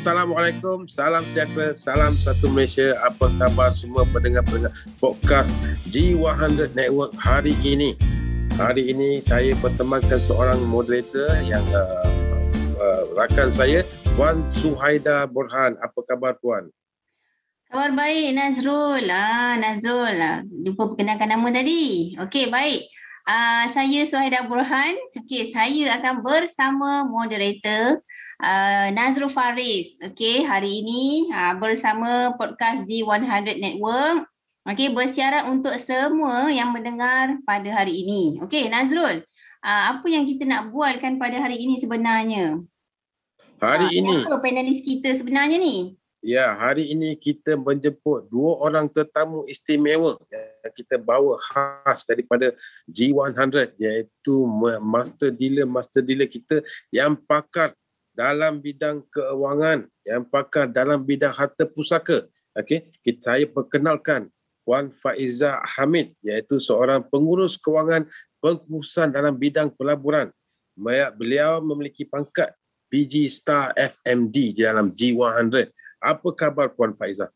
Assalamualaikum, salam sejahtera, salam satu Malaysia. Apa khabar semua pendengar-pendengar podcast G100 Network hari ini? Hari ini saya bertemankan seorang moderator yang uh, uh, rakan saya, Puan Suhaida Burhan. Apa khabar Puan? Kabar baik Nazrul. Ah, Nazrul. Ah, lupa perkenalkan nama tadi. Okey, baik. Uh, saya Suhaida Burhan. Okey, saya akan bersama moderator uh, Nazrul Faris. Okey, hari ini uh, bersama podcast G100 Network. Okey, bersiaran untuk semua yang mendengar pada hari ini. Okey, Nazrul. Uh, apa yang kita nak bualkan pada hari ini sebenarnya? Hari uh, ini. Apa panelis kita sebenarnya ni? Ya, hari ini kita menjemput dua orang tetamu istimewa yang kita bawa khas daripada G100 iaitu master dealer master dealer kita yang pakar dalam bidang keuangan, yang pakar dalam bidang harta pusaka. Okey, kita saya perkenalkan Puan Faiza Hamid iaitu seorang pengurus kewangan pengurusan dalam bidang pelaburan. Beliau memiliki pangkat PG Star FMD di dalam G100. Apa khabar Puan Faiza?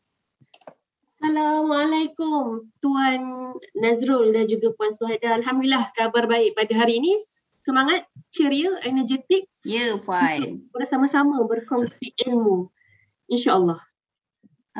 Assalamualaikum Tuan Nazrul dan juga Puan Suhaida. Alhamdulillah kabar baik pada hari ini. Semangat, ceria, energetik. Ya Puan. Bersama-sama berkongsi ilmu. InsyaAllah.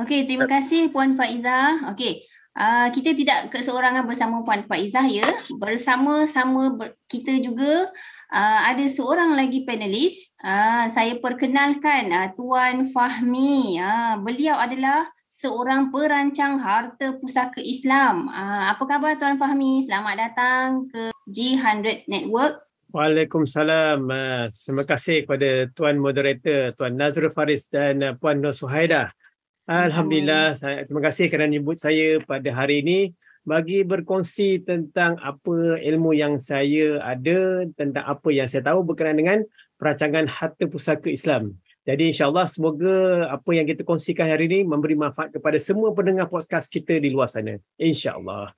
Okey, terima kasih Puan Faiza. Okey, uh, kita tidak keseorangan bersama Puan Faizah ya. Bersama-sama ber- kita juga uh, ada seorang lagi panelis. Uh, saya perkenalkan uh, Tuan Fahmi. Uh, beliau adalah seorang perancang harta pusaka Islam. Uh, apa khabar Tuan Fahmi? Selamat datang ke G100 Network. Waalaikumsalam. Terima kasih kepada Tuan Moderator, Tuan Nazrul Faris dan uh, Puan Nur Suhaida. Alhamdulillah, saya, terima kasih kerana menyebut saya pada hari ini bagi berkongsi tentang apa ilmu yang saya ada, tentang apa yang saya tahu berkenaan dengan perancangan harta pusaka Islam. Jadi insyaAllah semoga apa yang kita kongsikan hari ini memberi manfaat kepada semua pendengar podcast kita di luar sana. InsyaAllah.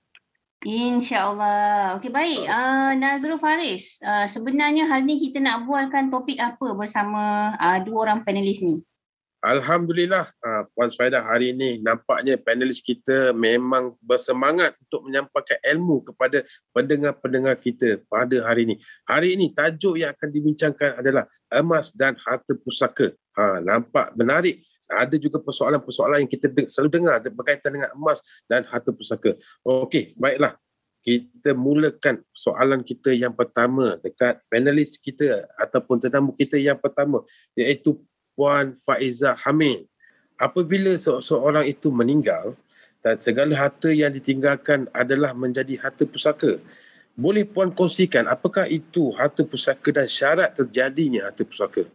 InsyaAllah. Okey baik. Uh, Nazrul Faris, uh, sebenarnya hari ini kita nak bualkan topik apa bersama uh, dua orang panelis ni? Alhamdulillah uh, Puan Suhaida hari ini nampaknya panelis kita memang bersemangat untuk menyampaikan ilmu kepada pendengar-pendengar kita pada hari ini. Hari ini tajuk yang akan dibincangkan adalah emas dan harta pusaka. Ha, nampak menarik. Ada juga persoalan-persoalan yang kita selalu dengar berkaitan dengan emas dan harta pusaka. Okey, baiklah. Kita mulakan soalan kita yang pertama dekat panelis kita ataupun tetamu kita yang pertama iaitu Puan Faiza Hamid. Apabila seorang itu meninggal dan segala harta yang ditinggalkan adalah menjadi harta pusaka, boleh Puan kongsikan apakah itu harta pusaka dan syarat terjadinya harta pusaka?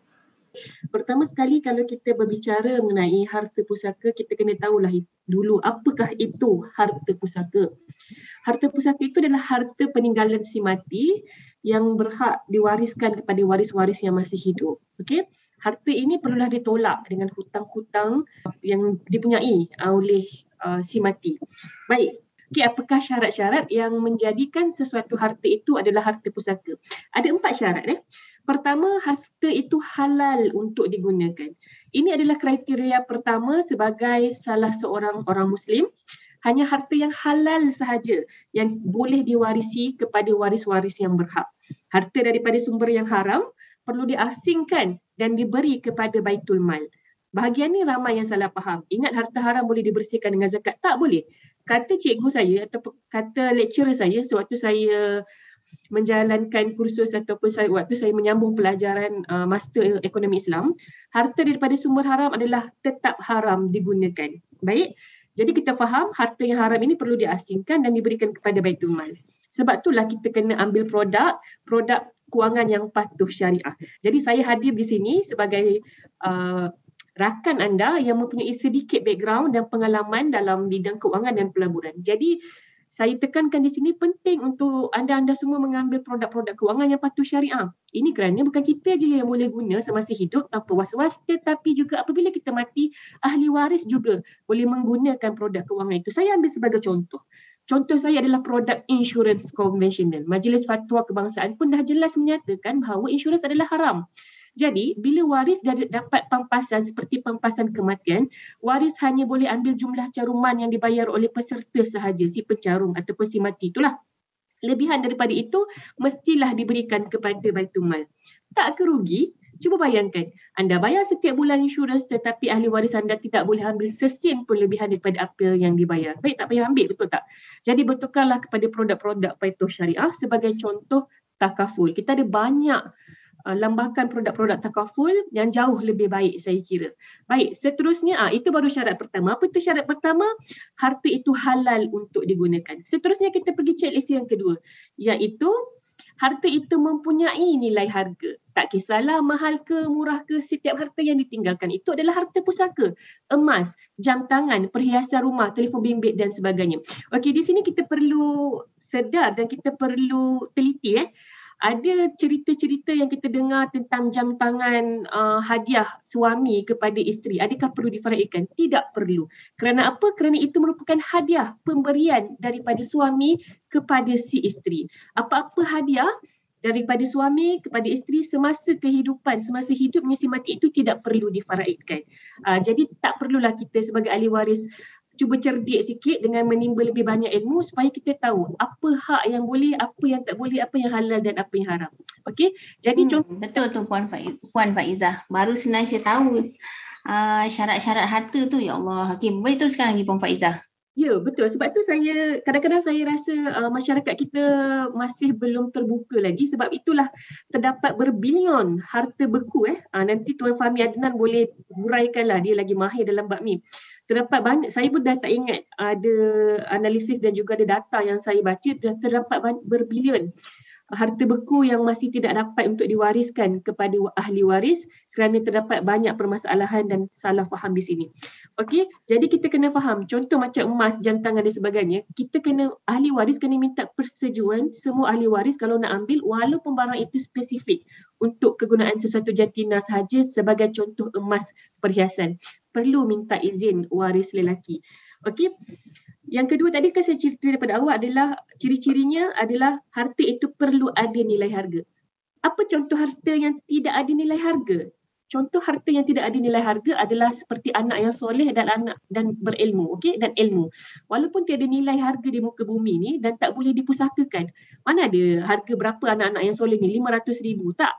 Pertama sekali kalau kita berbicara mengenai harta pusaka, kita kena tahulah dulu apakah itu harta pusaka. Harta pusaka itu adalah harta peninggalan si mati yang berhak diwariskan kepada waris-waris yang masih hidup. Okey? harta ini perlulah ditolak dengan hutang-hutang yang dipunyai uh, oleh uh, si mati. Baik, okay, apakah syarat-syarat yang menjadikan sesuatu harta itu adalah harta pusaka? Ada empat syarat. Eh? Pertama, harta itu halal untuk digunakan. Ini adalah kriteria pertama sebagai salah seorang orang Muslim. Hanya harta yang halal sahaja yang boleh diwarisi kepada waris-waris yang berhak. Harta daripada sumber yang haram perlu diasingkan dan diberi kepada baitul mal. Bahagian ni ramai yang salah faham. Ingat harta haram boleh dibersihkan dengan zakat? Tak boleh. Kata cikgu saya atau kata lecturer saya sewaktu saya menjalankan kursus ataupun saya waktu saya menyambung pelajaran uh, master ekonomi Islam, harta daripada sumber haram adalah tetap haram digunakan. Baik. Jadi kita faham harta yang haram ini perlu diasingkan dan diberikan kepada Baitul Mal. Sebab itulah kita kena ambil produk, produk kewangan yang patuh syariah. Jadi saya hadir di sini sebagai uh, rakan anda yang mempunyai sedikit background dan pengalaman dalam bidang kewangan dan pelaburan. Jadi saya tekankan di sini penting untuk anda-anda semua mengambil produk-produk kewangan yang patuh syariah. Ini kerana bukan kita je yang boleh guna semasa hidup tanpa was-was tetapi juga apabila kita mati, ahli waris juga boleh menggunakan produk kewangan itu. Saya ambil sebagai contoh. Contoh saya adalah produk insurans konvensional. Majlis Fatwa Kebangsaan pun dah jelas menyatakan bahawa insurans adalah haram. Jadi bila waris dapat pampasan seperti pampasan kematian, waris hanya boleh ambil jumlah caruman yang dibayar oleh peserta sahaja, si pencarum ataupun si mati itulah. Lebihan daripada itu mestilah diberikan kepada Baitul Mal. Tak kerugi, cuba bayangkan anda bayar setiap bulan insurans tetapi ahli waris anda tidak boleh ambil sesin pun lebihan daripada apa yang dibayar. Baik tak payah ambil betul tak? Jadi bertukarlah kepada produk-produk Paitoh Syariah sebagai contoh takaful. Kita ada banyak uh, lambakan produk-produk takaful yang jauh lebih baik saya kira. Baik, seterusnya ah itu baru syarat pertama. Apa itu syarat pertama? Harta itu halal untuk digunakan. Seterusnya kita pergi checklist yang kedua iaitu harta itu mempunyai nilai harga. Tak kisahlah mahal ke murah ke setiap harta yang ditinggalkan itu adalah harta pusaka. Emas, jam tangan, perhiasan rumah, telefon bimbit dan sebagainya. Okey, di sini kita perlu sedar dan kita perlu teliti eh ada cerita-cerita yang kita dengar tentang jam tangan uh, hadiah suami kepada isteri. Adakah perlu difaraikan? Tidak perlu. Kerana apa? Kerana itu merupakan hadiah pemberian daripada suami kepada si isteri. Apa-apa hadiah daripada suami kepada isteri semasa kehidupan, semasa hidupnya si mati itu tidak perlu difaraikan. Uh, jadi tak perlulah kita sebagai ahli waris cuba cerdik sikit dengan menimba lebih banyak ilmu supaya kita tahu apa hak yang boleh, apa yang tak boleh, apa yang halal dan apa yang haram. Okey? Jadi hmm, contoh betul tu puan Faiz, puan Faizah. Baru sebenarnya saya tahu uh, syarat-syarat harta tu ya Allah. Okey, boleh teruskan lagi puan Faizah. Ya, betul. Sebab tu saya kadang-kadang saya rasa uh, masyarakat kita masih belum terbuka lagi sebab itulah terdapat berbilion harta beku eh. Uh, nanti Tuan Fahmi Adnan boleh huraikanlah dia lagi mahir dalam bab ni. Terdapat banyak saya pun dah tak ingat ada analisis dan juga ada data yang saya baca terdapat berbilion harta beku yang masih tidak dapat untuk diwariskan kepada ahli waris kerana terdapat banyak permasalahan dan salah faham di sini. Okey, jadi kita kena faham contoh macam emas, jam tangan dan sebagainya, kita kena ahli waris kena minta persetujuan semua ahli waris kalau nak ambil walaupun barang itu spesifik untuk kegunaan sesuatu jantina sahaja sebagai contoh emas perhiasan. Perlu minta izin waris lelaki. Okey. Yang kedua tadi kan saya cerita daripada awal adalah ciri-cirinya adalah harta itu perlu ada nilai harga. Apa contoh harta yang tidak ada nilai harga? Contoh harta yang tidak ada nilai harga adalah seperti anak yang soleh dan anak dan berilmu, okey dan ilmu. Walaupun tiada nilai harga di muka bumi ni dan tak boleh dipusakakan. Mana ada harga berapa anak-anak yang soleh ni? 500 ribu tak?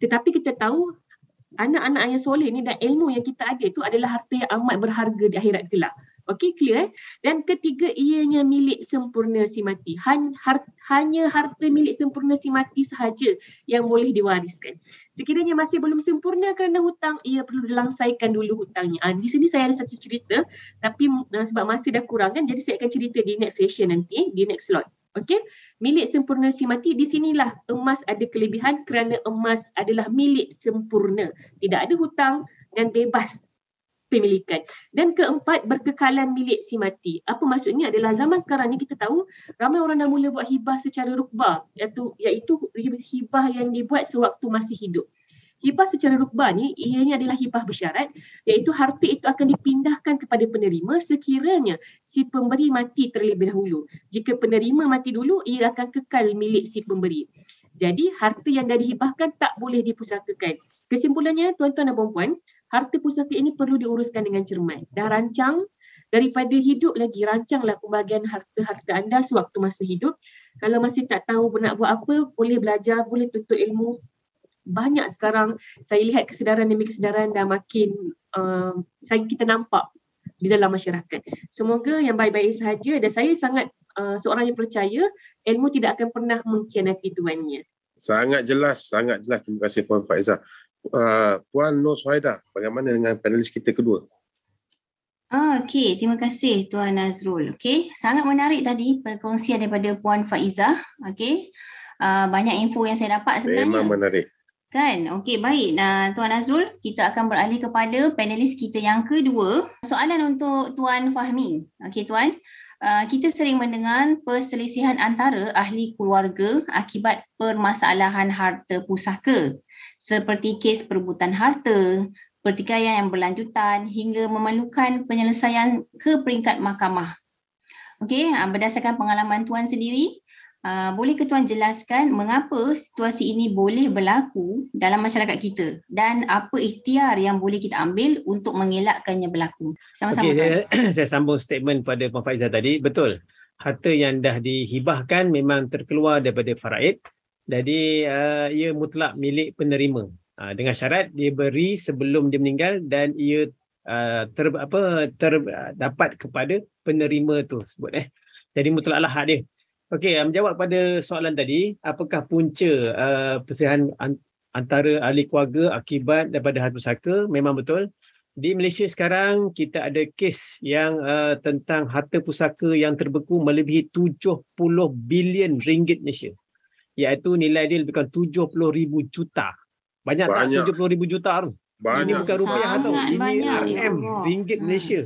Tetapi kita tahu anak-anak yang soleh ni dan ilmu yang kita ada itu adalah harta yang amat berharga di akhirat kelak. Okey, clear eh? Dan ketiga, ianya milik sempurna si mati. Han, har, hanya harta milik sempurna si mati sahaja yang boleh diwariskan. Sekiranya masih belum sempurna kerana hutang, ia perlu dilangsaikan dulu hutangnya. Ah, di sini saya ada satu cerita, tapi uh, sebab masih dah kurang kan, jadi saya akan cerita di next session nanti, di next slot. Okey, milik sempurna si mati di sinilah emas ada kelebihan kerana emas adalah milik sempurna. Tidak ada hutang dan bebas pemilikan. Dan keempat, berkekalan milik si mati. Apa maksudnya adalah zaman sekarang ni kita tahu ramai orang dah mula buat hibah secara rukbah iaitu, iaitu hibah yang dibuat sewaktu masih hidup. Hibah secara rukbah ni ianya adalah hibah bersyarat iaitu harta itu akan dipindahkan kepada penerima sekiranya si pemberi mati terlebih dahulu. Jika penerima mati dulu, ia akan kekal milik si pemberi. Jadi harta yang dah dihibahkan tak boleh dipusakakan. Kesimpulannya tuan-tuan dan puan-puan, harta pusaka ini perlu diuruskan dengan cermat. Dah rancang daripada hidup lagi rancanglah pembagian harta-harta anda sewaktu masa hidup. Kalau masih tak tahu nak buat apa, boleh belajar, boleh tuntut ilmu. Banyak sekarang saya lihat kesedaran demi kesedaran dah makin uh, kita nampak di dalam masyarakat. Semoga yang baik-baik sahaja dan saya sangat uh, seorang yang percaya ilmu tidak akan pernah mengkhianati tuannya. Sangat jelas, sangat jelas. Terima kasih Puan Faizah uh, Puan Nur Suhaida, bagaimana dengan panelis kita kedua? Ah, Okey, terima kasih Tuan Nazrul. Okey, sangat menarik tadi perkongsian daripada Puan Faizah. Okey, uh, banyak info yang saya dapat sebenarnya. Memang menarik. Kan? Okey, baik. Nah, Tuan Nazrul, kita akan beralih kepada panelis kita yang kedua. Soalan untuk Tuan Fahmi. Okey, Tuan. Uh, kita sering mendengar perselisihan antara ahli keluarga akibat permasalahan harta pusaka seperti kes perebutan harta, pertikaian yang berlanjutan hingga memerlukan penyelesaian ke peringkat mahkamah. Okey, ah, berdasarkan pengalaman tuan sendiri, Uh, boleh ke Tuan jelaskan mengapa situasi ini boleh berlaku dalam masyarakat kita dan apa ikhtiar yang boleh kita ambil untuk mengelakkannya berlaku? Sama-sama okay, saya, saya sambung statement pada Puan Faizah tadi. Betul. Harta yang dah dihibahkan memang terkeluar daripada faraid. Jadi uh, ia mutlak milik penerima. Uh, dengan syarat dia beri sebelum dia meninggal dan ia uh, ter, apa, terdapat kepada penerima tu sebut eh. Jadi mutlaklah hak dia. Okey, menjawab pada soalan tadi, apakah punca uh, perselisihan antara ahli keluarga akibat daripada harta pusaka? Memang betul. Di Malaysia sekarang kita ada kes yang uh, tentang harta pusaka yang terbeku melebihi 70 bilion ringgit Malaysia. Iaitu nilai dia lebih kurang 70 ribu juta. Banyak, banyak. tak 70 ribu juta tu? Banyak. Ini bukan rupiah tau. Ini RM, ringgit Malaysia.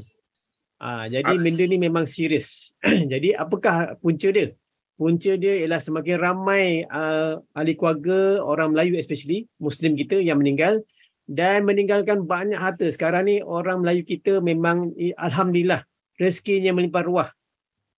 Ha, jadi benda ni memang serius. jadi apakah punca dia? punca dia ialah semakin ramai uh, ahli keluarga orang Melayu especially Muslim kita yang meninggal dan meninggalkan banyak harta. Sekarang ni orang Melayu kita memang alhamdulillah rezekinya melimpah ruah.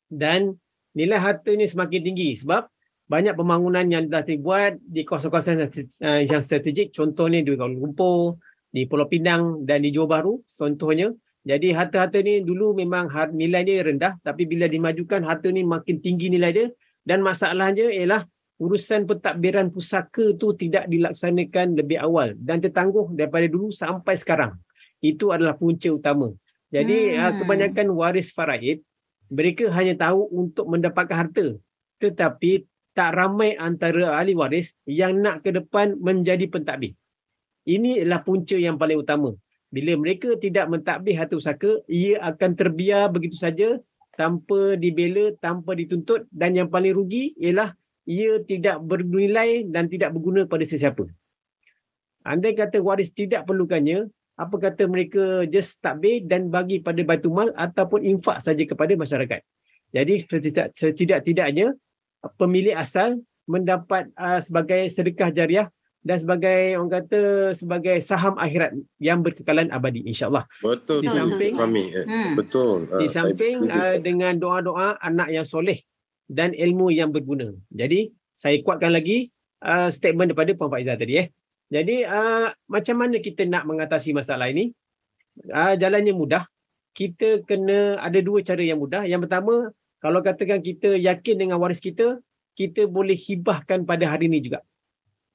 Dan nilai harta ni semakin tinggi sebab banyak pembangunan yang dah dibuat di kawasan-kawasan uh, yang strategik contohnya di Kuala Lumpur, di Pulau Pinang dan di Johor Bahru contohnya. Jadi harta-harta ni dulu memang nilai dia rendah tapi bila dimajukan harta ni makin tinggi nilai dia dan masalahnya ialah urusan pentadbiran pusaka tu tidak dilaksanakan lebih awal dan tertangguh daripada dulu sampai sekarang. Itu adalah punca utama. Jadi hmm. Ah, kebanyakan waris faraid mereka hanya tahu untuk mendapatkan harta tetapi tak ramai antara ahli waris yang nak ke depan menjadi pentadbir. Ini adalah punca yang paling utama. Bila mereka tidak mentadbir harta pusaka, ia akan terbiar begitu saja tanpa dibela, tanpa dituntut dan yang paling rugi ialah ia tidak bernilai dan tidak berguna pada sesiapa. Andai kata waris tidak perlukannya, apa kata mereka just takbir dan bagi pada Baitul ataupun infak saja kepada masyarakat. Jadi setidak-tidaknya pemilik asal mendapat uh, sebagai sedekah jariah dan sebagai orang kata sebagai saham akhirat yang berkekalan abadi insyaallah. Betul di samping kami eh, hmm. betul. Di uh, samping uh, dengan doa-doa anak yang soleh dan ilmu yang berguna. Jadi saya kuatkan lagi uh, statement daripada Puan Faizah tadi eh. Jadi uh, macam mana kita nak mengatasi masalah ini? Uh, jalannya mudah. Kita kena ada dua cara yang mudah. Yang pertama, kalau katakan kita yakin dengan waris kita, kita boleh hibahkan pada hari ini juga.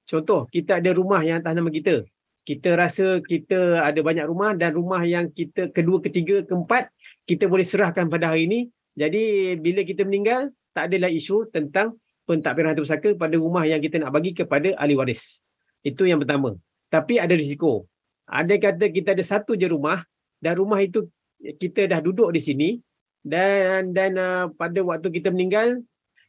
Contoh, kita ada rumah yang atas nama kita. Kita rasa kita ada banyak rumah dan rumah yang kita kedua, ketiga, keempat, kita boleh serahkan pada hari ini. Jadi, bila kita meninggal, tak adalah isu tentang pentadbiran harta pusaka pada rumah yang kita nak bagi kepada ahli waris. Itu yang pertama. Tapi ada risiko. Ada kata kita ada satu je rumah dan rumah itu kita dah duduk di sini dan dan uh, pada waktu kita meninggal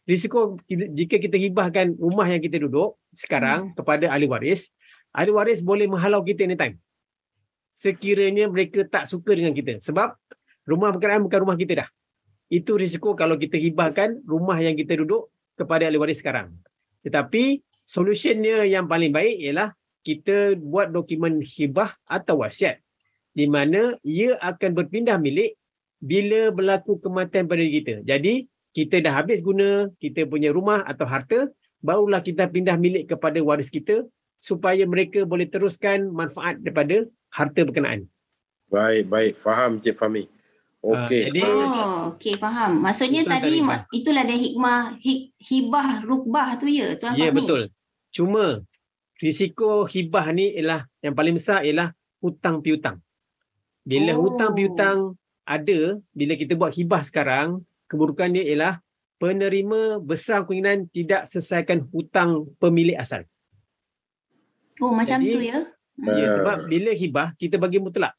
risiko jika kita hibahkan rumah yang kita duduk sekarang hmm. kepada ahli waris, ahli waris boleh menghalau kita anytime. Sekiranya mereka tak suka dengan kita. Sebab rumah berkenaan bukan rumah kita dah. Itu risiko kalau kita hibahkan rumah yang kita duduk kepada ahli waris sekarang. Tetapi solusinya yang paling baik ialah kita buat dokumen hibah atau wasiat di mana ia akan berpindah milik bila berlaku kematian pada kita. Jadi kita dah habis guna kita punya rumah atau harta, barulah kita pindah milik kepada waris kita supaya mereka boleh teruskan manfaat daripada harta berkenaan. Baik, baik. Faham Cik Fahmi. Okey. Uh, jadi, oh, okey faham. Maksudnya tadi ma- itulah ada hikmah hik, hibah rukbah tu ya, tuan Ya, betul. Cuma risiko hibah ni ialah yang paling besar ialah hutang piutang. Bila oh. hutang piutang ada, bila kita buat hibah sekarang, keburukan dia ialah penerima besar kemungkinan tidak selesaikan hutang pemilik asal. Oh macam Jadi, tu ya? Ya sebab bila hibah kita bagi mutlak.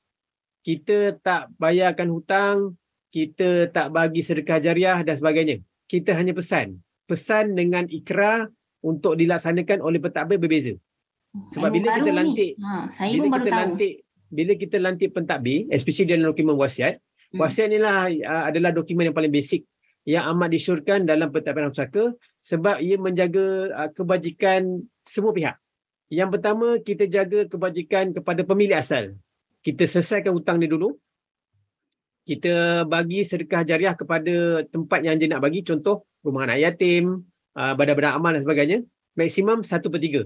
Kita tak bayarkan hutang, kita tak bagi sedekah jariah dan sebagainya. Kita hanya pesan. Pesan dengan ikrar untuk dilaksanakan oleh pentadbir berbeza. Sebab Ilmu bila kita lantik, ha, saya bila kita tahu. lantik, bila kita lantik pentadbir, especially dalam dokumen wasiat. Wasiat ni lah uh, adalah dokumen yang paling basic yang amat disyorkan dalam pentadbiran pusaka sebab ia menjaga uh, kebajikan semua pihak. Yang pertama, kita jaga kebajikan kepada pemilik asal. Kita selesaikan hutang ni dulu. Kita bagi sedekah jariah kepada tempat yang dia nak bagi. Contoh, rumah anak yatim, uh, badan-badan amal dan sebagainya, maksimum satu per tiga.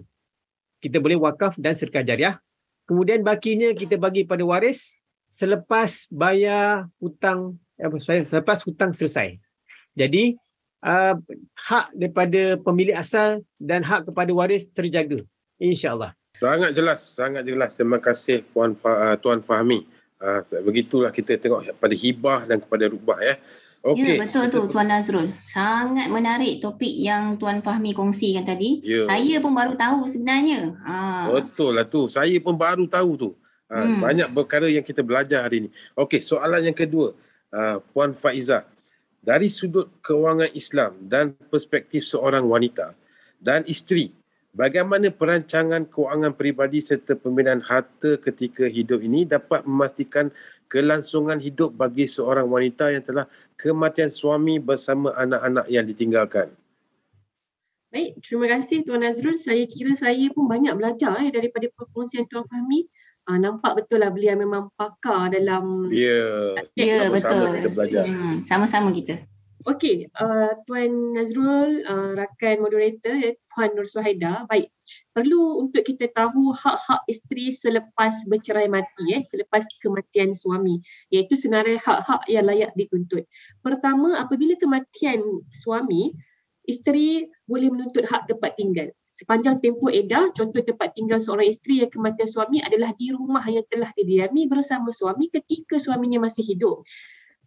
Kita boleh wakaf dan sedekah jariah. Kemudian bakinya kita bagi pada waris selepas bayar hutang apa selepas hutang selesai. Jadi uh, hak daripada pemilik asal dan hak kepada waris terjaga insya-Allah. Sangat jelas, sangat jelas. Terima kasih Puan uh, Tuan Fahmi. Uh, begitulah kita tengok pada hibah dan kepada rubah ya. Okay. Ya betul tu Tuan Nazrul. Sangat menarik topik yang Tuan Fahmi kongsikan tadi. Ya. Saya pun baru tahu sebenarnya. Ha. Betul lah tu. Saya pun baru tahu tu. Ha, hmm. Banyak perkara yang kita belajar hari ini. Okey, soalan yang kedua. Uh, Puan Faiza. Dari sudut kewangan Islam dan perspektif seorang wanita dan isteri Bagaimana perancangan kewangan peribadi serta pembinaan harta ketika hidup ini dapat memastikan kelangsungan hidup bagi seorang wanita yang telah kematian suami bersama anak-anak yang ditinggalkan? Baik, terima kasih Tuan Azrul. Saya kira saya pun banyak belajar eh, daripada perkongsian Tuan Fahmi. Uh, nampak betul lah beliau memang pakar dalam... Ya, yeah. yeah, betul. Kita belajar. Hmm, sama-sama kita. Okey, uh, Tuan Nazrul, uh, rakan moderator, ya, Puan Nur Suhaida, baik. Perlu untuk kita tahu hak-hak isteri selepas bercerai mati, eh, selepas kematian suami. Iaitu senarai hak-hak yang layak dituntut. Pertama, apabila kematian suami, isteri boleh menuntut hak tempat tinggal. Sepanjang tempoh edah, contoh tempat tinggal seorang isteri yang kematian suami adalah di rumah yang telah didiami bersama suami ketika suaminya masih hidup.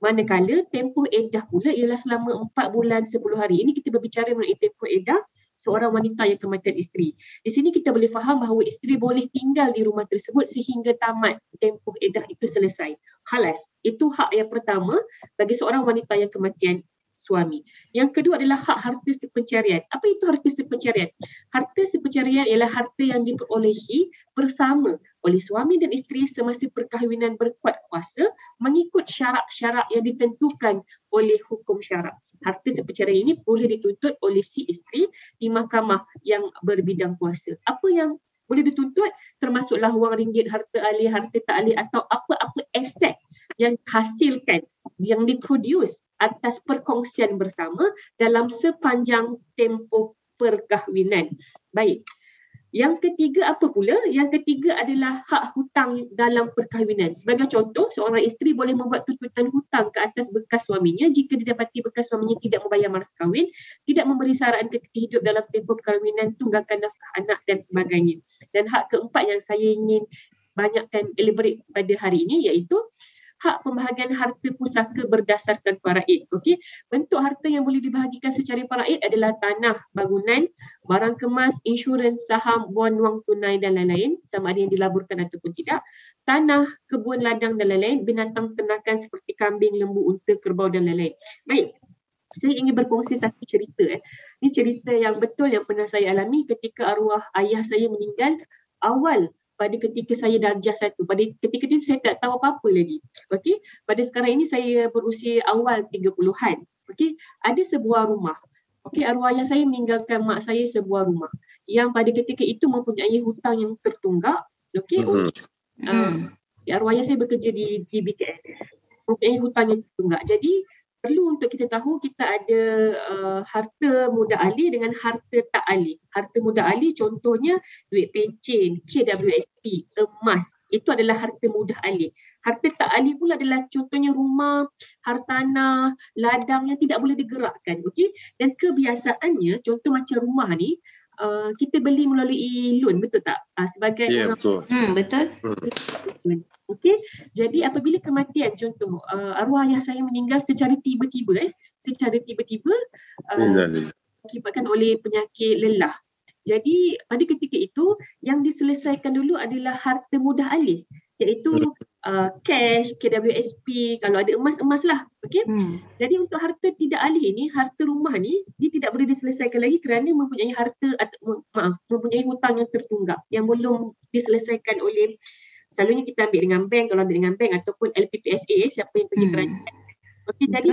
Manakala tempoh edah pula ialah selama 4 bulan 10 hari. Ini kita berbicara mengenai tempoh edah seorang wanita yang kematian isteri. Di sini kita boleh faham bahawa isteri boleh tinggal di rumah tersebut sehingga tamat tempoh edah itu selesai. Halas. Itu hak yang pertama bagi seorang wanita yang kematian suami. Yang kedua adalah hak harta sepencarian. Apa itu harta sepencarian? Harta sepencarian ialah harta yang diperolehi bersama oleh suami dan isteri semasa perkahwinan berkuat kuasa mengikut syarat-syarat yang ditentukan oleh hukum syarak. Harta sepencarian ini boleh dituntut oleh si isteri di mahkamah yang berbidang kuasa. Apa yang boleh dituntut termasuklah wang ringgit, harta ahli, harta tak ahli atau apa-apa aset yang hasilkan yang diproduce atas perkongsian bersama dalam sepanjang tempoh perkahwinan. Baik. Yang ketiga apa pula? Yang ketiga adalah hak hutang dalam perkahwinan. Sebagai contoh, seorang isteri boleh membuat tuntutan hutang ke atas bekas suaminya jika didapati bekas suaminya tidak membayar mas kahwin, tidak memberi saran ketika hidup dalam tempoh perkahwinan, tunggakan nafkah anak dan sebagainya. Dan hak keempat yang saya ingin banyakkan elaborate pada hari ini iaitu hak pembahagian harta pusaka berdasarkan faraid. Okey, bentuk harta yang boleh dibahagikan secara faraid adalah tanah, bangunan, barang kemas, insurans, saham, wang wang tunai dan lain-lain sama ada yang dilaburkan ataupun tidak. Tanah, kebun ladang dan lain-lain, binatang ternakan seperti kambing, lembu, unta, kerbau dan lain-lain. Baik, saya ingin berkongsi satu cerita. Eh. Ini cerita yang betul yang pernah saya alami ketika arwah ayah saya meninggal awal pada ketika saya darjah satu. Pada ketika itu saya tak tahu apa-apa lagi. Okey. Pada sekarang ini saya berusia awal 30-an. Okey. Ada sebuah rumah. Okey, arwah ayah saya meninggalkan mak saya sebuah rumah yang pada ketika itu mempunyai hutang yang tertunggak. Okey. Mm-hmm. Uh, arwah ayah saya bekerja di, di BKN. Mempunyai hutang yang tertunggak. Jadi perlu untuk kita tahu kita ada uh, harta muda ahli dengan harta tak ahli. Harta muda ahli contohnya duit pencen, KWSP, emas. Itu adalah harta muda ahli. Harta tak ahli pula adalah contohnya rumah, hartanah, ladang yang tidak boleh digerakkan. Okay? Dan kebiasaannya, contoh macam rumah ni, uh, kita beli melalui loan, betul tak? Uh, sebagai yeah, betul. Hmm, betul. Hmm. Okey, jadi apabila kematian contoh uh, arwah ayah saya meninggal secara tiba-tiba eh, secara tiba-tiba uh, akibatkan oleh penyakit lelah. Jadi pada ketika itu yang diselesaikan dulu adalah harta mudah alih iaitu uh, cash, KWSP, kalau ada emas emas lah. Okey. Hmm. Jadi untuk harta tidak alih ini, harta rumah ni dia tidak boleh diselesaikan lagi kerana mempunyai harta atau maaf, mempunyai hutang yang tertunggak yang belum diselesaikan oleh selalunya kita ambil dengan bank kalau ambil dengan bank ataupun LPPSA siapa yang pergi hmm. kerajaan. Okey jadi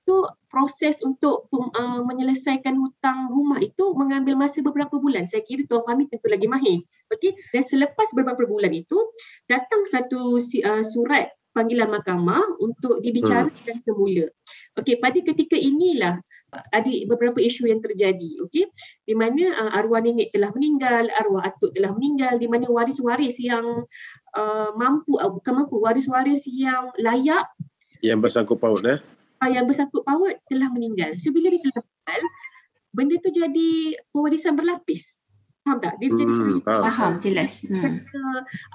itu proses untuk uh, menyelesaikan hutang rumah itu mengambil masa beberapa bulan. Saya kira Tuan Fahmi tentu lagi mahir. Okey dan selepas beberapa bulan itu datang satu uh, surat panggilan mahkamah untuk dibicarakan hmm. semula. Okey, pada ketika inilah ada beberapa isu yang terjadi, okey. Di mana uh, arwah nenek telah meninggal, arwah atuk telah meninggal, di mana waris-waris yang uh, mampu uh, bukan mampu, waris-waris yang layak yang bersangkut paut eh uh, yang bersangkut paut telah meninggal. So bila dia telah meninggal, benda tu jadi pewarisan berlapis. Faham tak? Dia jadi hmm, faham, jelas. Hmm.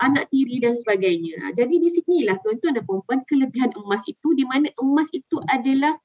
Anak tiri dan sebagainya. Jadi di sinilah tuan-tuan dan puan kelebihan emas itu di mana emas itu adalah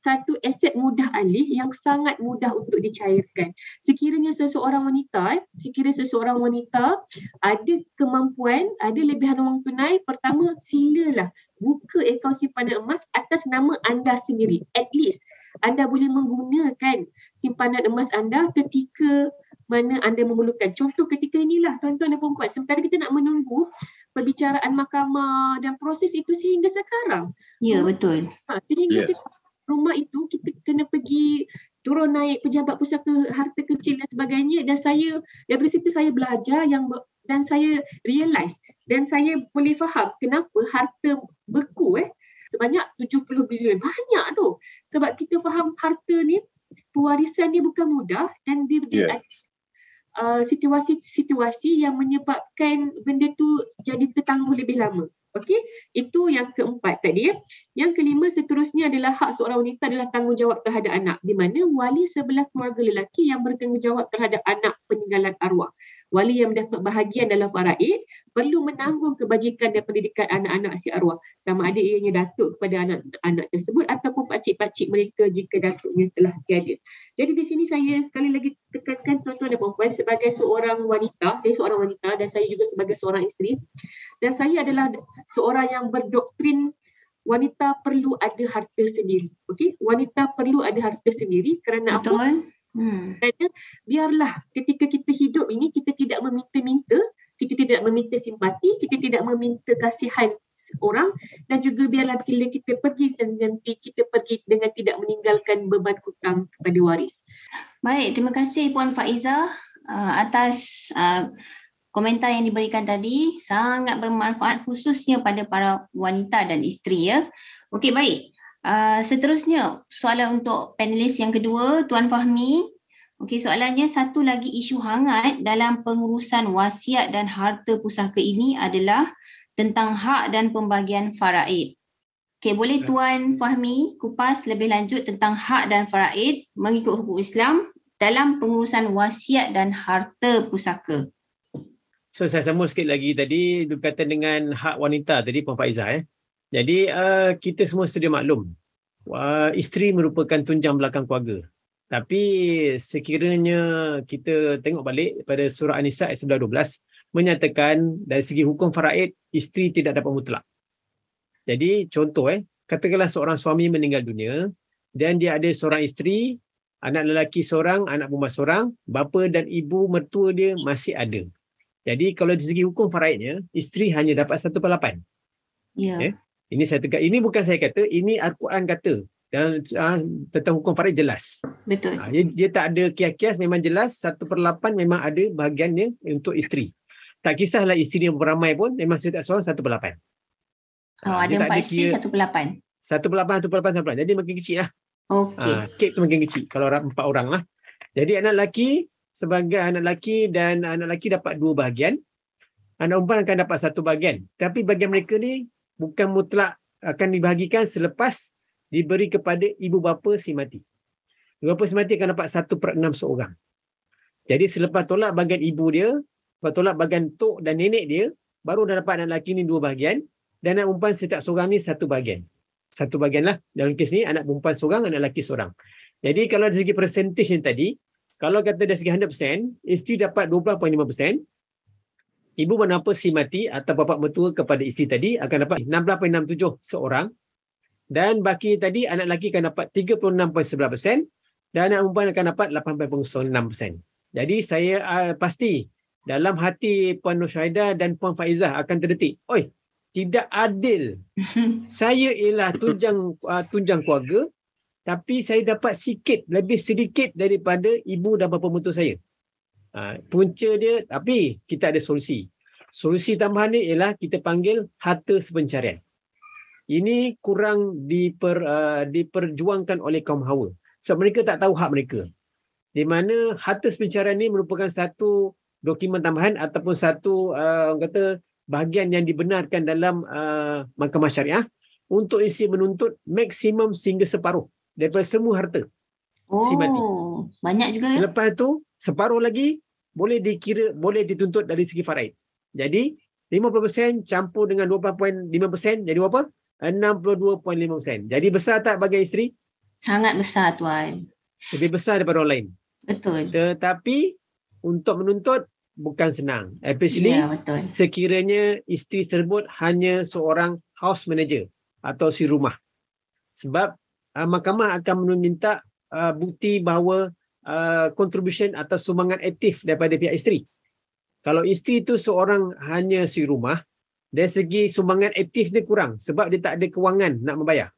satu aset mudah alih yang sangat mudah untuk dicairkan. Sekiranya seseorang wanita, eh, sekiranya seseorang wanita ada kemampuan, ada lebihan wang tunai, pertama silalah buka akaun simpanan emas atas nama anda sendiri. At least anda boleh menggunakan simpanan emas anda ketika mana anda memerlukan. Contoh ketika inilah tuan-tuan dan puan-puan, sementara kita nak menunggu perbicaraan mahkamah dan proses itu sehingga sekarang. Ya, betul. Ha, sehingga yeah. Rumah itu kita kena pergi turun naik pejabat pusaka harta kecil dan sebagainya. Dan saya dari situ saya belajar yang dan saya realise dan saya boleh faham kenapa harta beku eh. Sebanyak 70 bilion. Banyak tu. Sebab kita faham harta ni pewarisan dia bukan mudah dan dia yeah. uh, situasi-situasi yang menyebabkan benda tu jadi tertangguh lebih lama Okey, itu yang keempat tadi. Yang kelima seterusnya adalah hak seorang wanita adalah tanggungjawab terhadap anak. Di mana wali sebelah keluarga lelaki yang bertanggungjawab terhadap anak peninggalan arwah wali yang mendapat bahagian dalam faraid perlu menanggung kebajikan dan pendidikan anak-anak si arwah sama ada ianya datuk kepada anak-anak tersebut ataupun pakcik-pakcik mereka jika datuknya telah tiada. Jadi di sini saya sekali lagi tekankan tuan-tuan dan puan-puan sebagai seorang wanita, saya seorang wanita dan saya juga sebagai seorang isteri dan saya adalah seorang yang berdoktrin wanita perlu ada harta sendiri. Okey, wanita perlu ada harta sendiri kerana Betul. apa? Hmm. Kerana biarlah ketika kita hidup ini kita tidak meminta-minta, kita tidak meminta simpati, kita tidak meminta kasihan orang dan juga biarlah bila kita pergi nanti kita pergi dengan tidak meninggalkan beban hutang kepada waris. Baik, terima kasih Puan Faiza uh, atas uh, komentar yang diberikan tadi sangat bermanfaat khususnya pada para wanita dan isteri ya. Okey baik. Uh, seterusnya soalan untuk panelis yang kedua Tuan Fahmi. Okey soalannya satu lagi isu hangat dalam pengurusan wasiat dan harta pusaka ini adalah tentang hak dan pembagian faraid. Okey boleh ya. Tuan Fahmi kupas lebih lanjut tentang hak dan faraid mengikut hukum Islam dalam pengurusan wasiat dan harta pusaka. So saya sambung sikit lagi tadi berkaitan dengan hak wanita tadi Puan Faizah eh. Jadi uh, kita semua sedia maklum uh, isteri merupakan tunjang belakang keluarga. Tapi sekiranya kita tengok balik pada surah An-Nisa ayat 11 menyatakan dari segi hukum faraid isteri tidak dapat mutlak. Jadi contoh eh katakanlah seorang suami meninggal dunia dan dia ada seorang isteri, anak lelaki seorang, anak perempuan seorang, bapa dan ibu mertua dia masih ada. Jadi kalau dari segi hukum faraidnya isteri hanya dapat satu per lapan. Ya. Eh? Ini saya tegak. Ini bukan saya kata, ini Al-Quran kata. Dan uh, tentang hukum farid jelas. Betul. Uh, dia, dia tak ada kias-kias memang jelas satu per lapan memang ada bahagiannya untuk isteri. Tak kisahlah isteri yang beramai pun memang saya tak seorang satu per lapan. Oh, uh, ada empat isteri satu per lapan. Satu per lapan, satu per lapan, satu per lapan. Jadi makin kecil lah. Okey. Uh, kek tu makin kecil kalau empat orang lah. Jadi anak lelaki sebagai anak lelaki dan anak lelaki dapat dua bahagian. Anak perempuan akan dapat satu bahagian. Tapi bagian mereka ni bukan mutlak akan dibahagikan selepas diberi kepada ibu bapa si mati. Ibu bapa si mati akan dapat satu per enam seorang. Jadi selepas tolak bagian ibu dia, selepas tolak bagian tok dan nenek dia, baru dah dapat anak lelaki ni dua bahagian dan anak perempuan setiap seorang ni satu bahagian. Satu bahagian lah. Dalam kes ni anak perempuan seorang, anak lelaki seorang. Jadi kalau dari segi persentage yang tadi, kalau kata dari segi 100%, isteri dapat 12.5%, ibu bernapa si mati atau bapa mertua kepada isteri tadi akan dapat 16.67 seorang dan baki tadi anak lelaki akan dapat 36.11% dan anak perempuan akan dapat 8.96%. Jadi saya uh, pasti dalam hati Puan Nushaida dan Puan Faizah akan terdetik. Oi, tidak adil. saya ialah tunjang uh, tunjang keluarga tapi saya dapat sikit lebih sedikit daripada ibu dan bapa mertua saya. Ha, punca dia tapi kita ada solusi. Solusi tambahan ni ialah kita panggil harta sepencarian. ini kurang diper, uh, diperjuangkan oleh kaum hawa. Sebab mereka tak tahu hak mereka. Di mana harta pencarian ini merupakan satu dokumen tambahan ataupun satu uh, kata bahagian yang dibenarkan dalam uh, mahkamah syariah untuk isi menuntut maksimum sehingga separuh daripada semua harta. Oh, Si mati. banyak juga. ya? Selepas tu separuh lagi boleh dikira boleh dituntut dari segi faraid. Jadi 50% campur dengan 20.5% jadi berapa? 62.5%. Jadi besar tak bagi isteri? Sangat besar tuan. Lebih besar daripada orang lain. Betul. Tetapi untuk menuntut bukan senang. Especially Ya, betul. sekiranya isteri tersebut hanya seorang house manager atau si rumah. Sebab uh, mahkamah akan meminta uh, bukti bahawa uh, contribution atau sumbangan aktif daripada pihak isteri. Kalau isteri itu seorang hanya si rumah, dari segi sumbangan aktif dia kurang sebab dia tak ada kewangan nak membayar.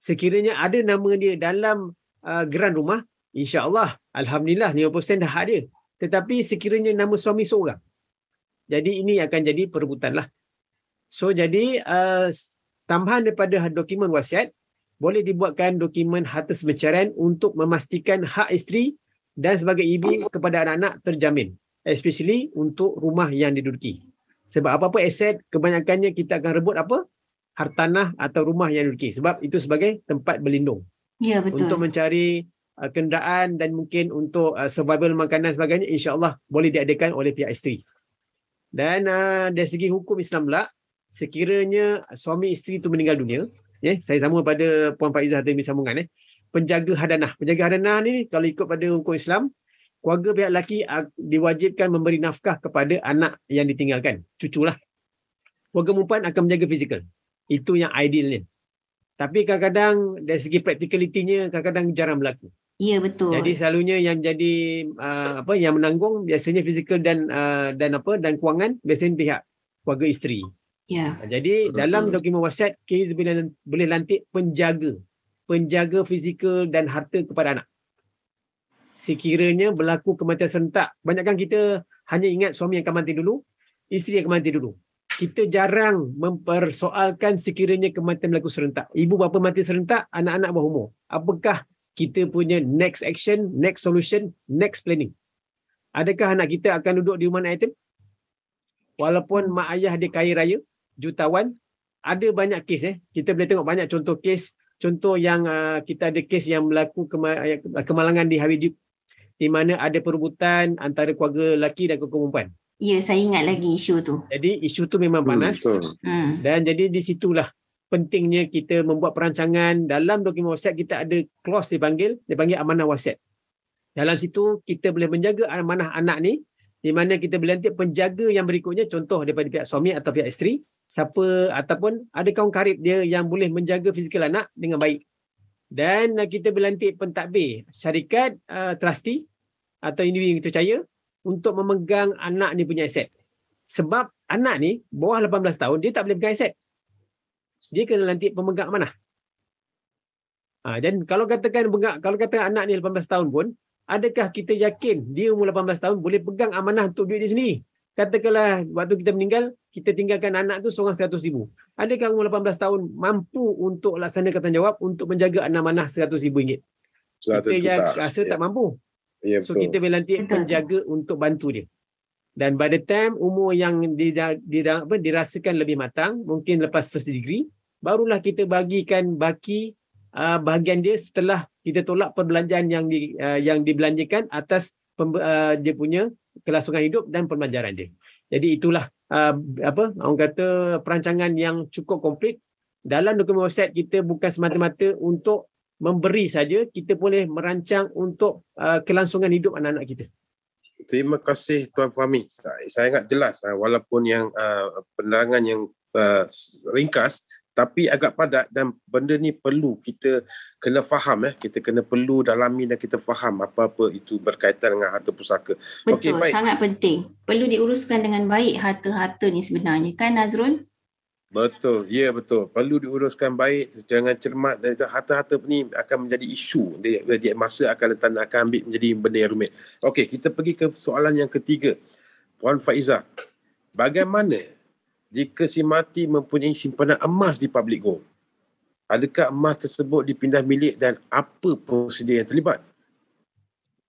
Sekiranya ada nama dia dalam uh, geran rumah, insya-Allah alhamdulillah 50% dah hak dia. Tetapi sekiranya nama suami seorang. Jadi ini akan jadi perebutan lah. So jadi uh, tambahan daripada dokumen wasiat boleh dibuatkan dokumen harta semencarian untuk memastikan hak isteri dan sebagai ibu kepada anak-anak terjamin. Especially untuk rumah yang diduduki. Sebab apa-apa aset kebanyakannya kita akan rebut apa? Hartanah atau rumah yang diduduki. Sebab itu sebagai tempat berlindung Ya, betul. untuk mencari uh, kenderaan dan mungkin untuk uh, survival makanan sebagainya insya-Allah boleh diadakan oleh pihak isteri. Dan uh, dari segi hukum Islam pula sekiranya suami isteri itu meninggal dunia, ya, saya sama pada Puan Faizah tadi sambungan eh. Penjaga hadanah. Penjaga hadanah ni kalau ikut pada hukum Islam, keluarga pihak lelaki diwajibkan memberi nafkah kepada anak yang ditinggalkan, cuculah. Keluarga perempuan akan menjaga fizikal. Itu yang idealnya. Tapi kadang-kadang dari segi practicality-nya kadang-kadang jarang berlaku. Ya, betul. Jadi selalunya yang jadi uh, apa yang menanggung biasanya fizikal dan uh, dan apa dan kewangan biasanya pihak keluarga isteri. Ya. Jadi Betul. dalam dokumen wasiat kita boleh boleh lantik penjaga penjaga fizikal dan harta kepada anak. Sekiranya berlaku kematian serentak, banyakkan kita hanya ingat suami yang akan mati dulu, isteri yang akan mati dulu. Kita jarang mempersoalkan sekiranya kematian berlaku serentak. Ibu bapa mati serentak, anak-anak bawah umur. Apakah kita punya next action, next solution, next planning? Adakah anak kita akan duduk di rumah anak yatim? Walaupun mak ayah dia kaya raya, jutawan, ada banyak kes eh. Kita boleh tengok banyak contoh kes. Contoh yang uh, kita ada kes yang berlaku kema- uh, kemalangan di Hawiji di mana ada perebutan antara keluarga lelaki dan keluarga perempuan. Ya, saya ingat lagi isu tu. Jadi isu tu memang panas. Betul. Hmm. Dan jadi di situlah pentingnya kita membuat perancangan dalam dokumen wasiat kita ada clause dipanggil dipanggil amanah wasiat. Dalam situ kita boleh menjaga amanah anak ni di mana kita boleh lantik penjaga yang berikutnya contoh daripada pihak suami atau pihak isteri siapa ataupun ada kawan karib dia yang boleh menjaga fizikal anak dengan baik. Dan uh, kita boleh lantik pentadbir syarikat uh, trustee atau individu yang terpercaya untuk memegang anak ni punya aset. Sebab anak ni bawah 18 tahun dia tak boleh pegang aset. Dia kena lantik pemegang amanah. Ha, dan kalau katakan pegang, kalau kata anak ni 18 tahun pun, adakah kita yakin dia umur 18 tahun boleh pegang amanah untuk duit dia sendiri? Katakanlah waktu kita meninggal, kita tinggalkan anak tu seorang 100 ribu. Adakah umur 18 tahun mampu untuk laksanakan tanggungjawab untuk menjaga amanah 100 ribu ringgit? Kita yang tak. rasa tak mampu. Ya, So betul. kita boleh lantik Betul. penjaga untuk bantu dia. Dan by the time umur yang di, di, apa, dirasakan lebih matang, mungkin lepas first degree, barulah kita bagikan baki uh, bahagian dia setelah kita tolak perbelanjaan yang di, uh, yang dibelanjakan atas pembe, uh, dia punya kelangsungan hidup dan pembelajaran dia. Jadi itulah uh, apa orang kata perancangan yang cukup komplit. Dalam dokumen wasiat kita bukan semata-mata untuk memberi saja, kita boleh merancang untuk uh, kelangsungan hidup anak-anak kita. Terima kasih Tuan Fahmi. Saya saya ingat jelas ah, walaupun yang uh, penerangan yang uh, ringkas tapi agak padat dan benda ni perlu kita kena faham eh kita kena perlu dalami dan kita faham apa-apa itu berkaitan dengan harta pusaka. Betul, Okey, baik. sangat penting. Perlu diuruskan dengan baik harta-harta ni sebenarnya. Kan Nazrul? Betul, ya betul. Perlu diuruskan baik jangan cermat dan harta-harta ni akan menjadi isu. Dia, dia masa akan datang akan ambil menjadi benda yang rumit. Okey, kita pergi ke soalan yang ketiga. Puan Faiza, bagaimana jika si mati mempunyai simpanan emas di public gold, adakah emas tersebut dipindah milik dan apa prosedur yang terlibat?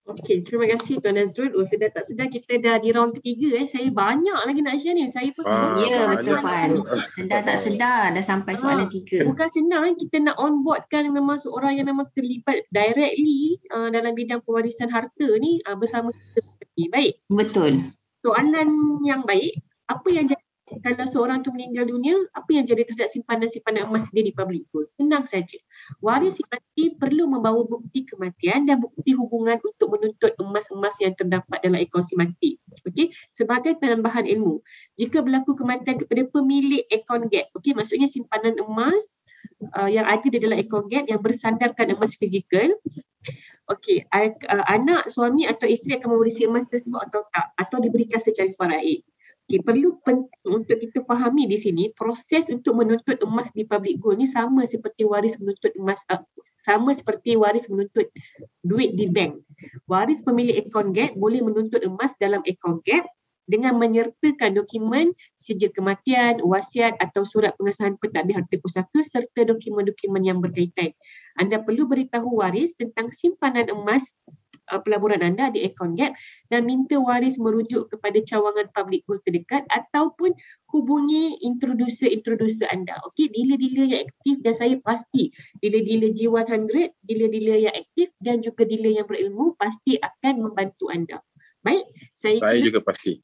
Okey, terima kasih Tuan Nazrul. Oh, sedar tak sedar kita dah di round ketiga eh. Saya banyak lagi nak share ni. Saya pun Ah, Ya, banyak betul Puan. betul. Sedar tak sedar dah sampai soalan Ah, tiga. Bukan senang kan kita nak on board kan memang seorang yang memang terlibat directly uh, dalam bidang pewarisan harta ni uh, bersama kita. Baik, Betul. soalan yang baik, apa yang jadi kalau seorang tu meninggal dunia, apa yang jadi terhadap simpanan-simpanan emas dia di public gold? Senang saja. Waris mati perlu membawa bukti kematian dan bukti hubungan untuk menuntut emas-emas yang terdapat dalam akaun si mati. Okey, sebagai penambahan ilmu. Jika berlaku kematian kepada pemilik akaun gap, okey, maksudnya simpanan emas uh, yang ada di dalam akaun gap yang bersandarkan emas fizikal, Okey, uh, anak, suami atau isteri akan mewarisi emas tersebut atau tak atau diberikan secara faraid. Okey, perlu penting untuk kita fahami di sini proses untuk menuntut emas di public gold ni sama seperti waris menuntut emas uh, sama seperti waris menuntut duit di bank. Waris pemilik akaun gap boleh menuntut emas dalam akaun gap dengan menyertakan dokumen sijil kematian, wasiat atau surat pengesahan pentadbir harta pusaka serta dokumen-dokumen yang berkaitan. Anda perlu beritahu waris tentang simpanan emas pelaburan anda di akaun gap dan minta waris merujuk kepada cawangan public gold terdekat ataupun hubungi introducer-introducer anda. Okey, dealer-dealer yang aktif dan saya pasti dealer-dealer G100, dealer-dealer yang aktif dan juga dealer yang berilmu pasti akan membantu anda. Baik, saya Saya kira juga pasti.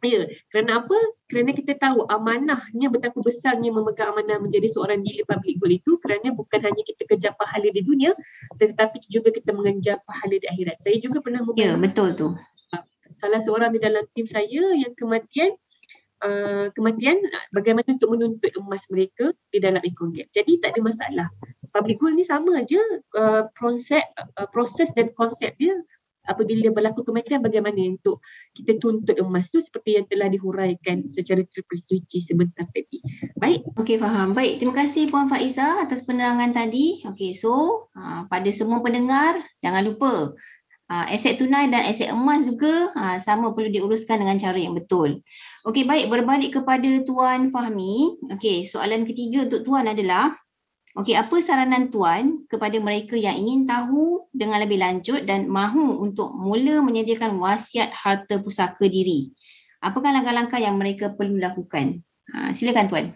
Ya, kerana apa? Kerana kita tahu amanahnya betapa besarnya memegang amanah menjadi seorang dealer public gold itu kerana bukan hanya kita kejar pahala di dunia tetapi juga kita mengejar pahala di akhirat. Saya juga pernah Ya, betul tu. salah seorang di dalam tim saya yang kematian uh, kematian uh, bagaimana untuk menuntut emas mereka di dalam akaun gap. Jadi tak ada masalah. Public gold ni sama aja uh, proses uh, proses dan konsep dia apabila berlaku kematian bagaimana untuk kita tuntut emas tu seperti yang telah dihuraikan secara terperinci sebentar tadi. Baik, Okey, faham. Baik, terima kasih Puan Faiza atas penerangan tadi. Okey, so uh, pada semua pendengar, jangan lupa uh, aset tunai dan aset emas juga uh, sama perlu diuruskan dengan cara yang betul. Okey, baik. Berbalik kepada Tuan Fahmi. Okey, soalan ketiga untuk Tuan adalah Okey, apa saranan Tuan kepada mereka yang ingin tahu dengan lebih lanjut dan mahu untuk mula menyediakan wasiat harta pusaka diri? Apakah langkah-langkah yang mereka perlu lakukan? Ha, silakan Tuan.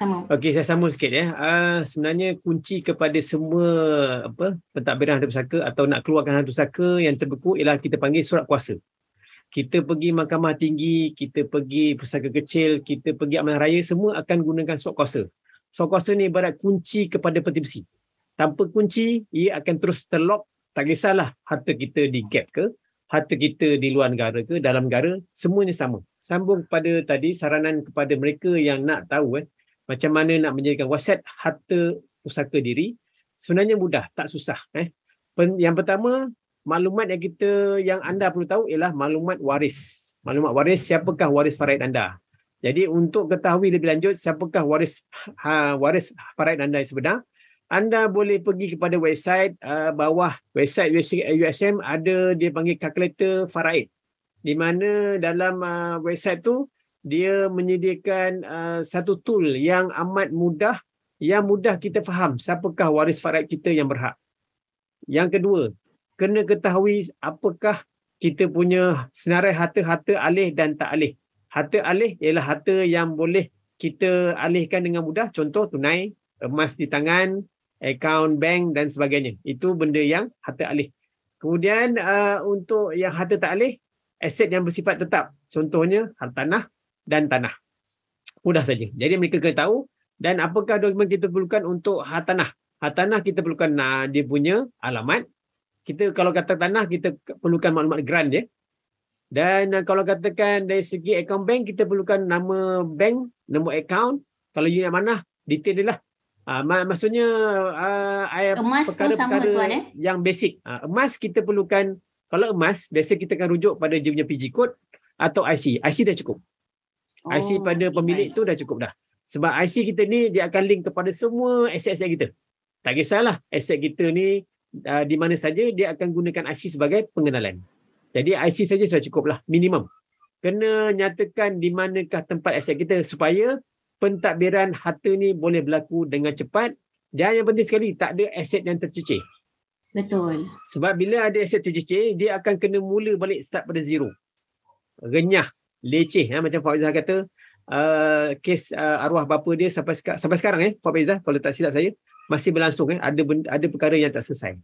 Sama. Okey, saya sambung sikit ya. Uh, sebenarnya kunci kepada semua apa pentadbiran harta pusaka atau nak keluarkan harta pusaka yang terbeku ialah kita panggil surat kuasa. Kita pergi mahkamah tinggi, kita pergi pusaka kecil, kita pergi amanah raya semua akan gunakan surat kuasa. Surat kuasa ni ibarat kunci kepada peti besi. Tanpa kunci, ia akan terus terlock. Tak kisahlah harta kita di gap ke, harta kita di luar negara ke, dalam negara, semuanya sama. Sambung kepada tadi saranan kepada mereka yang nak tahu eh, macam mana nak menjadikan wasiat harta pusaka diri sebenarnya mudah tak susah eh yang pertama maklumat yang kita yang anda perlu tahu ialah maklumat waris maklumat waris siapakah waris faraid anda jadi untuk ketahui lebih lanjut siapakah waris ha, waris faraid anda yang sebenar anda boleh pergi kepada website uh, bawah website USM ada dia panggil calculator faraid di mana dalam uh, website tu dia menyediakan uh, satu tool yang amat mudah yang mudah kita faham siapakah waris faraid kita yang berhak. Yang kedua, kena ketahui apakah kita punya senarai harta-harta alih dan tak alih. Harta alih ialah harta yang boleh kita alihkan dengan mudah, contoh tunai, emas di tangan, akaun bank dan sebagainya. Itu benda yang harta alih. Kemudian uh, untuk yang harta tak alih, aset yang bersifat tetap. Contohnya harta tanah dan tanah. Mudah saja. Jadi mereka kena tahu dan apakah dokumen kita perlukan untuk hak tanah. Hak tanah kita perlukan uh, dia punya alamat. Kita kalau kata tanah kita perlukan maklumat grant dia. Dan uh, kalau katakan dari segi akaun bank kita perlukan nama bank, nombor akaun. Kalau unit mana detail dia lah. Uh, mak- maksudnya uh, Emas pun sama tuan eh. yang basic. Uh, emas kita perlukan kalau emas biasa kita akan rujuk pada dia punya PG code atau IC. IC dah cukup. Oh, IC pada pemilik baik. tu dah cukup dah. Sebab IC kita ni dia akan link kepada semua aset-aset kita. Tak kisahlah aset kita ni uh, di mana saja dia akan gunakan IC sebagai pengenalan. Jadi IC saja sudah cukup lah minimum. kena nyatakan di manakah tempat aset kita supaya pentadbiran harta ni boleh berlaku dengan cepat dan yang penting sekali tak ada aset yang tercicir. Betul. Sebab bila ada aset tercicir, dia akan kena mula balik start pada zero. Renyah, leceh. Ha? Macam Pak Izzah kata, uh, kes uh, arwah bapa dia sampai sampai sekarang eh Pak Izzah, kalau tak silap saya, masih berlangsung. Eh? Ada, benda, ada perkara yang tak selesai.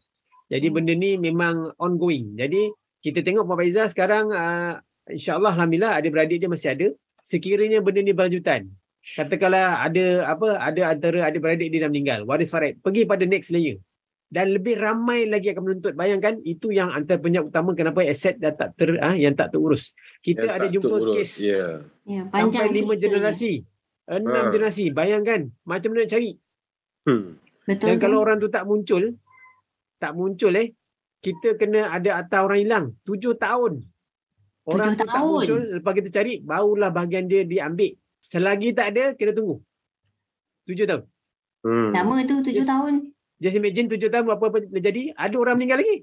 Jadi benda ni memang ongoing. Jadi kita tengok Pak Izzah sekarang, uh, insyaAllah Alhamdulillah adik-beradik dia masih ada. Sekiranya benda ni berlanjutan, katakanlah ada apa ada antara adik-beradik dia dah meninggal, waris faraid, pergi pada next layer dan lebih ramai lagi akan menuntut. Bayangkan itu yang antara penyebab utama kenapa aset dah tak ter ah yang tak terurus. Kita yang ada jumpa kes yeah. Ya, sampai lima generasi, enam ha. generasi. Bayangkan macam mana nak cari. Hmm. Betul. Dan kalau orang tu tak muncul, tak muncul eh, kita kena ada atas orang hilang tujuh tahun. Orang Tujuh tu tak tahun. muncul, lepas kita cari, barulah bahagian dia diambil. Selagi tak ada, kena tunggu. Tujuh tahun. Hmm. Lama tu tujuh Yes. tahun. Just imagine tujuh tahun apa-apa boleh jadi, ada orang meninggal lagi.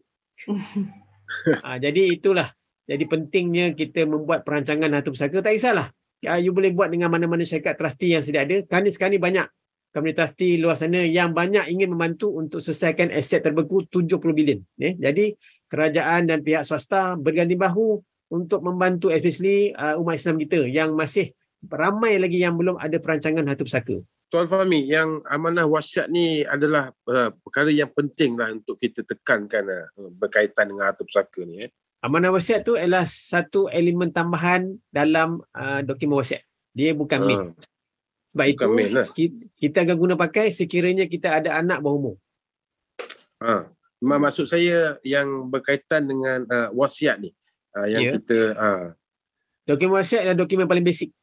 ha, jadi itulah. Jadi pentingnya kita membuat perancangan harta pusaka. Tak kisahlah. Ya, you boleh buat dengan mana-mana syarikat trustee yang sedia ada. Kerana sekarang ni banyak company trustee luar sana yang banyak ingin membantu untuk selesaikan aset terbeku 70 bilion. Eh? Jadi kerajaan dan pihak swasta berganding bahu untuk membantu especially uh, umat Islam kita yang masih ramai lagi yang belum ada perancangan harta pusaka. Tuan Fahmi, yang amanah wasiat ni adalah uh, perkara yang penting lah untuk kita tekankan uh, berkaitan dengan harta pusaka ni. Eh. Amanah wasiat tu adalah satu elemen tambahan dalam uh, dokumen wasiat. Dia bukan main. Sebab bukan itu lah. ki- kita akan guna pakai sekiranya kita ada anak berumur. Ha. Ma- Maksud saya yang berkaitan dengan uh, wasiat ni. Uh, yang Ya. kita... Uh, Dokumen wasiat adalah dokumen paling basic.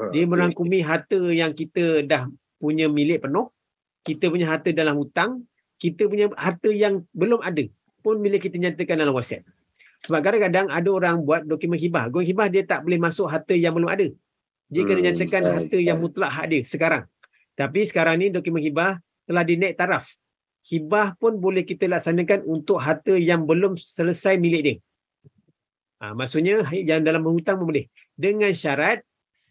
uh, Dia merangkumi harta yang kita dah punya milik penuh, kita punya harta dalam hutang, kita punya harta yang belum ada pun bila kita nyatakan dalam wasiat. Sebab kadang-kadang ada orang buat dokumen hibah. Dokumen hibah dia tak boleh masuk harta yang belum ada. Dia kena Hmm, nyatakan betul, harta yang mutlak hak dia sekarang. Tapi sekarang ni dokumen hibah telah dinaik taraf. Hibah pun boleh kita laksanakan untuk harta yang belum selesai milik dia. Ha, maksudnya yang dalam berhutang pun boleh. Dengan syarat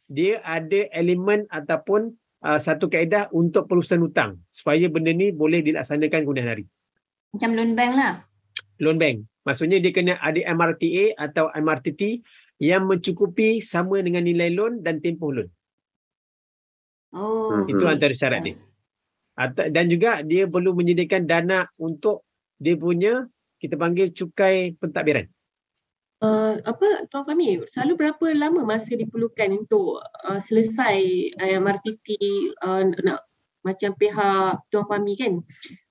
dia ada elemen ataupun uh, satu kaedah untuk perusahaan hutang supaya benda ni boleh dilaksanakan kemudian hari. Macam loan bank lah. Loan bank. Maksudnya dia kena ada MRTA atau MRTT yang mencukupi sama dengan nilai loan dan tempoh loan. Oh. Itu antara syarat dia. Atau, dan juga dia perlu menyediakan dana untuk dia punya kita panggil cukai pentadbiran. Uh, apa Tuan Fahmi, selalu berapa lama masa diperlukan untuk uh, selesai uh, MRTT uh, nak macam pihak Tuan Fahmi kan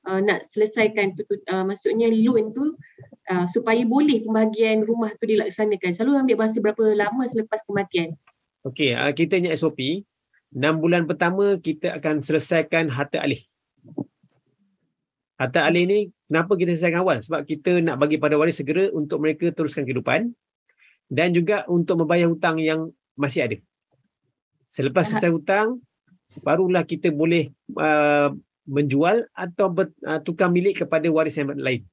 uh, nak selesaikan tu, uh, maksudnya loan tu uh, supaya boleh pembahagian rumah tu dilaksanakan. Selalu ambil masa berapa lama selepas kematian? Okey, uh, kita punya SOP 6 bulan pertama kita akan selesaikan harta alih. Harta alih ni kenapa kita selesaikan awal? Sebab kita nak bagi pada waris segera untuk mereka teruskan kehidupan dan juga untuk membayar hutang yang masih ada. Selepas selesai hutang, barulah kita boleh uh, menjual atau ber, uh, tukar milik kepada waris yang lain.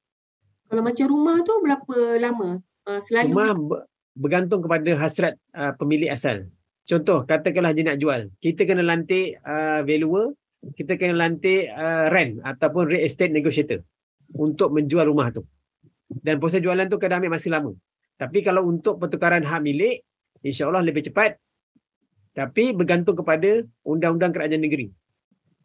Kalau macam rumah tu berapa lama? Uh, selalu Rumah ber- bergantung kepada hasrat uh, pemilik asal. Contoh, katakanlah dia nak jual. Kita kena lantik uh, valuer, kita kena lantik uh, rent ataupun real estate negotiator untuk menjual rumah tu. Dan proses jualan tu kadang ambil masa lama. Tapi kalau untuk pertukaran hak milik, insya-Allah lebih cepat. Tapi bergantung kepada undang-undang kerajaan negeri.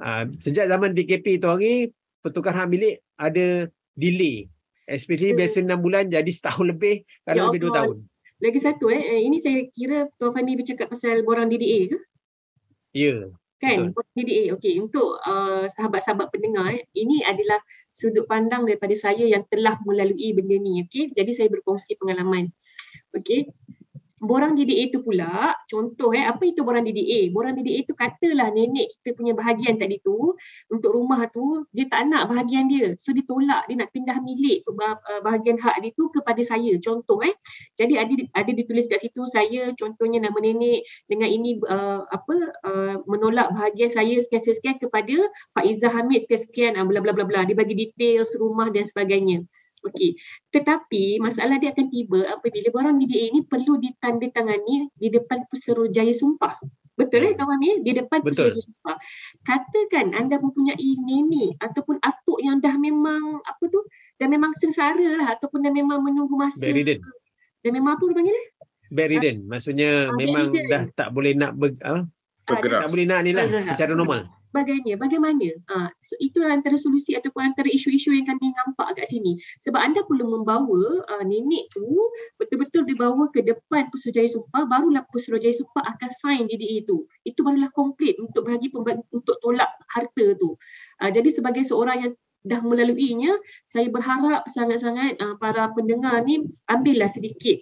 Uh, sejak zaman PKP tu hari, pertukar hak milik ada delay. Especially Hmm. biasa 6 bulan jadi setahun lebih, kadang Ya lebih 2 Allah. tahun. lagi satu eh, eh, ini saya kira Tuan Fahmi bercakap pasal borang DDA ke? Ya. kan borang DDA okey untuk uh, sahabat-sahabat pendengar eh, ini adalah sudut pandang daripada saya yang telah melalui benda ni okey jadi saya berkongsi pengalaman okey borang DDA tu pula contoh eh apa itu borang DDA borang DDA tu katalah nenek kita punya bahagian tadi tu untuk rumah tu dia tak nak bahagian dia. So dia tolak dia nak pindah milik uh, bahagian hak dia tu kepada saya contoh eh. Jadi ada ada ditulis kat situ saya contohnya nama nenek dengan ini uh, apa uh, menolak bahagian saya sekian-sekian kepada Faizah Hamid sekian-sekian bla bla bla bla dia bagi details rumah dan sebagainya Okey. Tetapi masalah dia akan tiba apabila barang DDA ini perlu ditandatangani di depan Puserujaya Sumpah. Betul eh Tuan Fahmi? Di depan Betul. Puserujaya Sumpah. Katakan anda mempunyai nini ataupun atuk yang dah memang apa tu? Dah memang sengsara lah ataupun dah memang menunggu masa. Bedridden. Dah memang apa panggil? eh? Bedridden. Maksudnya Ah, memang bedridden. dah tak boleh nak ber, ah, Ah, Bergerak. tak boleh nak ni lah secara normal. Sebagainya. Bagaimana? Ha, so itu antara solusi ataupun antara isu-isu yang kami nampak kat sini. Sebab anda perlu membawa uh, nenek tu betul-betul dibawa ke depan Pusurujaya Sumpah, barulah Pusurujaya Sumpah akan sign DDA itu. Itu barulah komplit untuk bagi pemba- untuk tolak harta tu. Uh, jadi sebagai seorang yang dah melaluinya, saya berharap sangat-sangat uh, para pendengar ni ambillah sedikit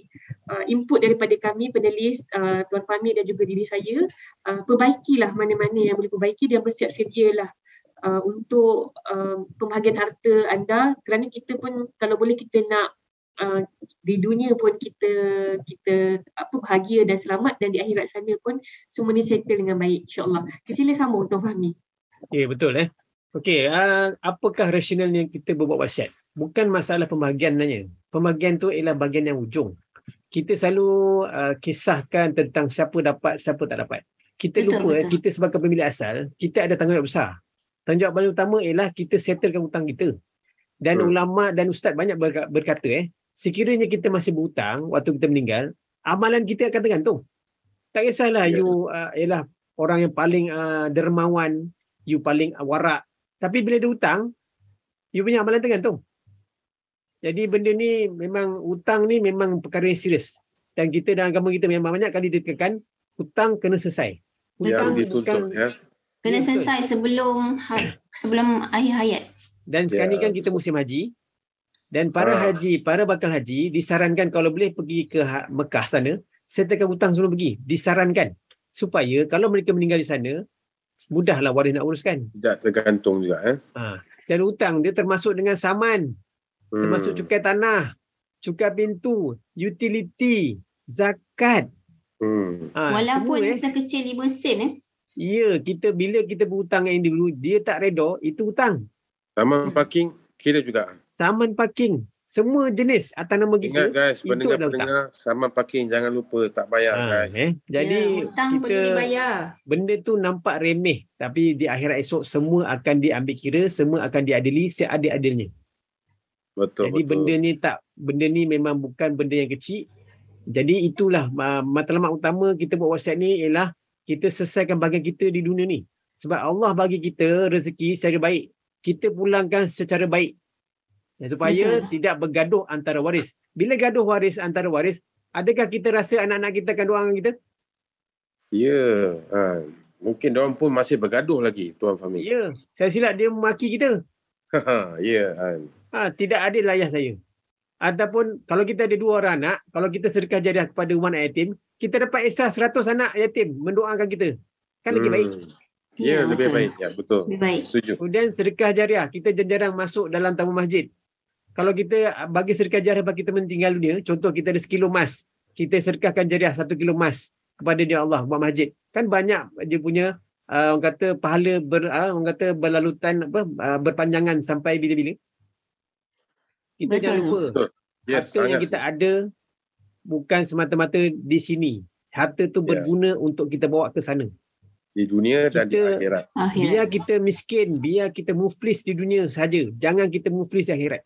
uh, input daripada kami penulis uh, Tuan Fahmi dan juga diri saya uh, perbaikilah mana-mana yang boleh perbaiki dan bersiap sedialah uh, untuk uh, pembahagian harta anda kerana kita pun kalau boleh kita nak uh, di dunia pun kita kita apa bahagia dan selamat dan di akhirat sana pun semua ni settle dengan baik insyaallah. Sila sambung Tuan Fahmi. Ya betul eh. Okey, uh, apakah rasionalnya kita berbuat wasiat? Bukan masalah pembahagiannya. Pembahagian tu ialah bahagian yang ujung. Kita selalu uh, kisahkan tentang siapa dapat, siapa tak dapat. Kita Betul, lupa betul. kita sebagai pemilik asal, kita ada tanggungjawab besar. Tanggungjawab paling utama ialah kita settlekan hutang kita. Dan Hmm. ulama dan ustaz banyak berka- berkata eh, sekiranya kita masih berhutang waktu kita meninggal, amalan kita akan tergantung. Tak kisahlah Ya. you uh, ialah orang yang paling uh, dermawan, you paling warak. Tapi bila ada hutang, you punya amalan tergantung. Jadi benda ni memang hutang ni memang perkara yang serius. Dan kita dalam agama kita memang banyak kali ditekan hutang kena selesai. Yang Hutang dituntut bukan- ya. Kena Ya, selesai sebelum ha- sebelum akhir hayat. Dan sekarang ni Ya, kan kita musim haji. Dan para Ah. haji, para bakal haji disarankan kalau boleh pergi ke Ha- Mekah sana, settlekan hutang sebelum pergi. Disarankan. Supaya kalau mereka meninggal di sana, mudahlah waris nak uruskan. Tidak tergantung juga eh. Ha. Dan hutang dia termasuk dengan saman, Hmm. termasuk cukai tanah, cukai pintu, utility, zakat. Hmm. Ha, Walaupun semua, eh. sekecil 5 sen eh. Ya, kita bila kita berhutang dengan individu, dia tak reda, itu hutang. Taman parking kira juga. Saman parking, semua jenis atas nama kita. Ingat guys, itu pendengar-pendengar saman parking jangan lupa tak bayar Ha, guys. eh. Jadi ya, hutang kita dibayar. benda tu nampak remeh tapi di akhirat esok semua akan diambil kira, semua akan diadili seadil-adilnya. Betul Jadi betul. benda ni tak benda ni memang bukan benda yang kecil. Jadi itulah uh, matlamat utama kita buat wasiat ni ialah kita selesaikan bahagian kita di dunia ni. Sebab Allah bagi kita rezeki secara baik. Kita pulangkan secara baik. Ya, supaya Betul. tidak bergaduh antara waris. Bila gaduh waris antara waris, adakah kita rasa anak-anak kita akan doakan kita? Ya. Ha. Mungkin diorang pun masih bergaduh lagi Tuan Fahmi. Ya. Saya silap dia memaki kita. ya. Ha. Ha, tidak adil ayah saya. Ataupun kalau kita ada dua orang anak, kalau kita sedekah jariah kepada rumah anak yatim, kita dapat ekstra 100 anak yatim mendoakan kita. Kan lagi baik. Ya, lebih betul. baik. Ya, betul. Lebih baik. Setuju. Kemudian sedekah jariah, kita jarang masuk dalam tamu masjid. Kalau kita bagi sedekah jariah bagi kita meninggal dunia, contoh kita ada sekilo emas, kita sedekahkan jariah satu kilo emas kepada dia Allah buat masjid. Kan banyak dia punya uh, orang kata pahala ber, uh, orang kata berlalutan apa uh, berpanjangan sampai bila-bila. Kita Betul. jangan lupa Ya, harta yang kita ada bukan semata-mata di sini. Harta tu Ya. berguna untuk kita bawa ke sana. Di dunia dan di Kita- akhirat. Biar Akhirat. kita miskin, biar kita muflis di dunia saja. Jangan kita muflis di akhirat.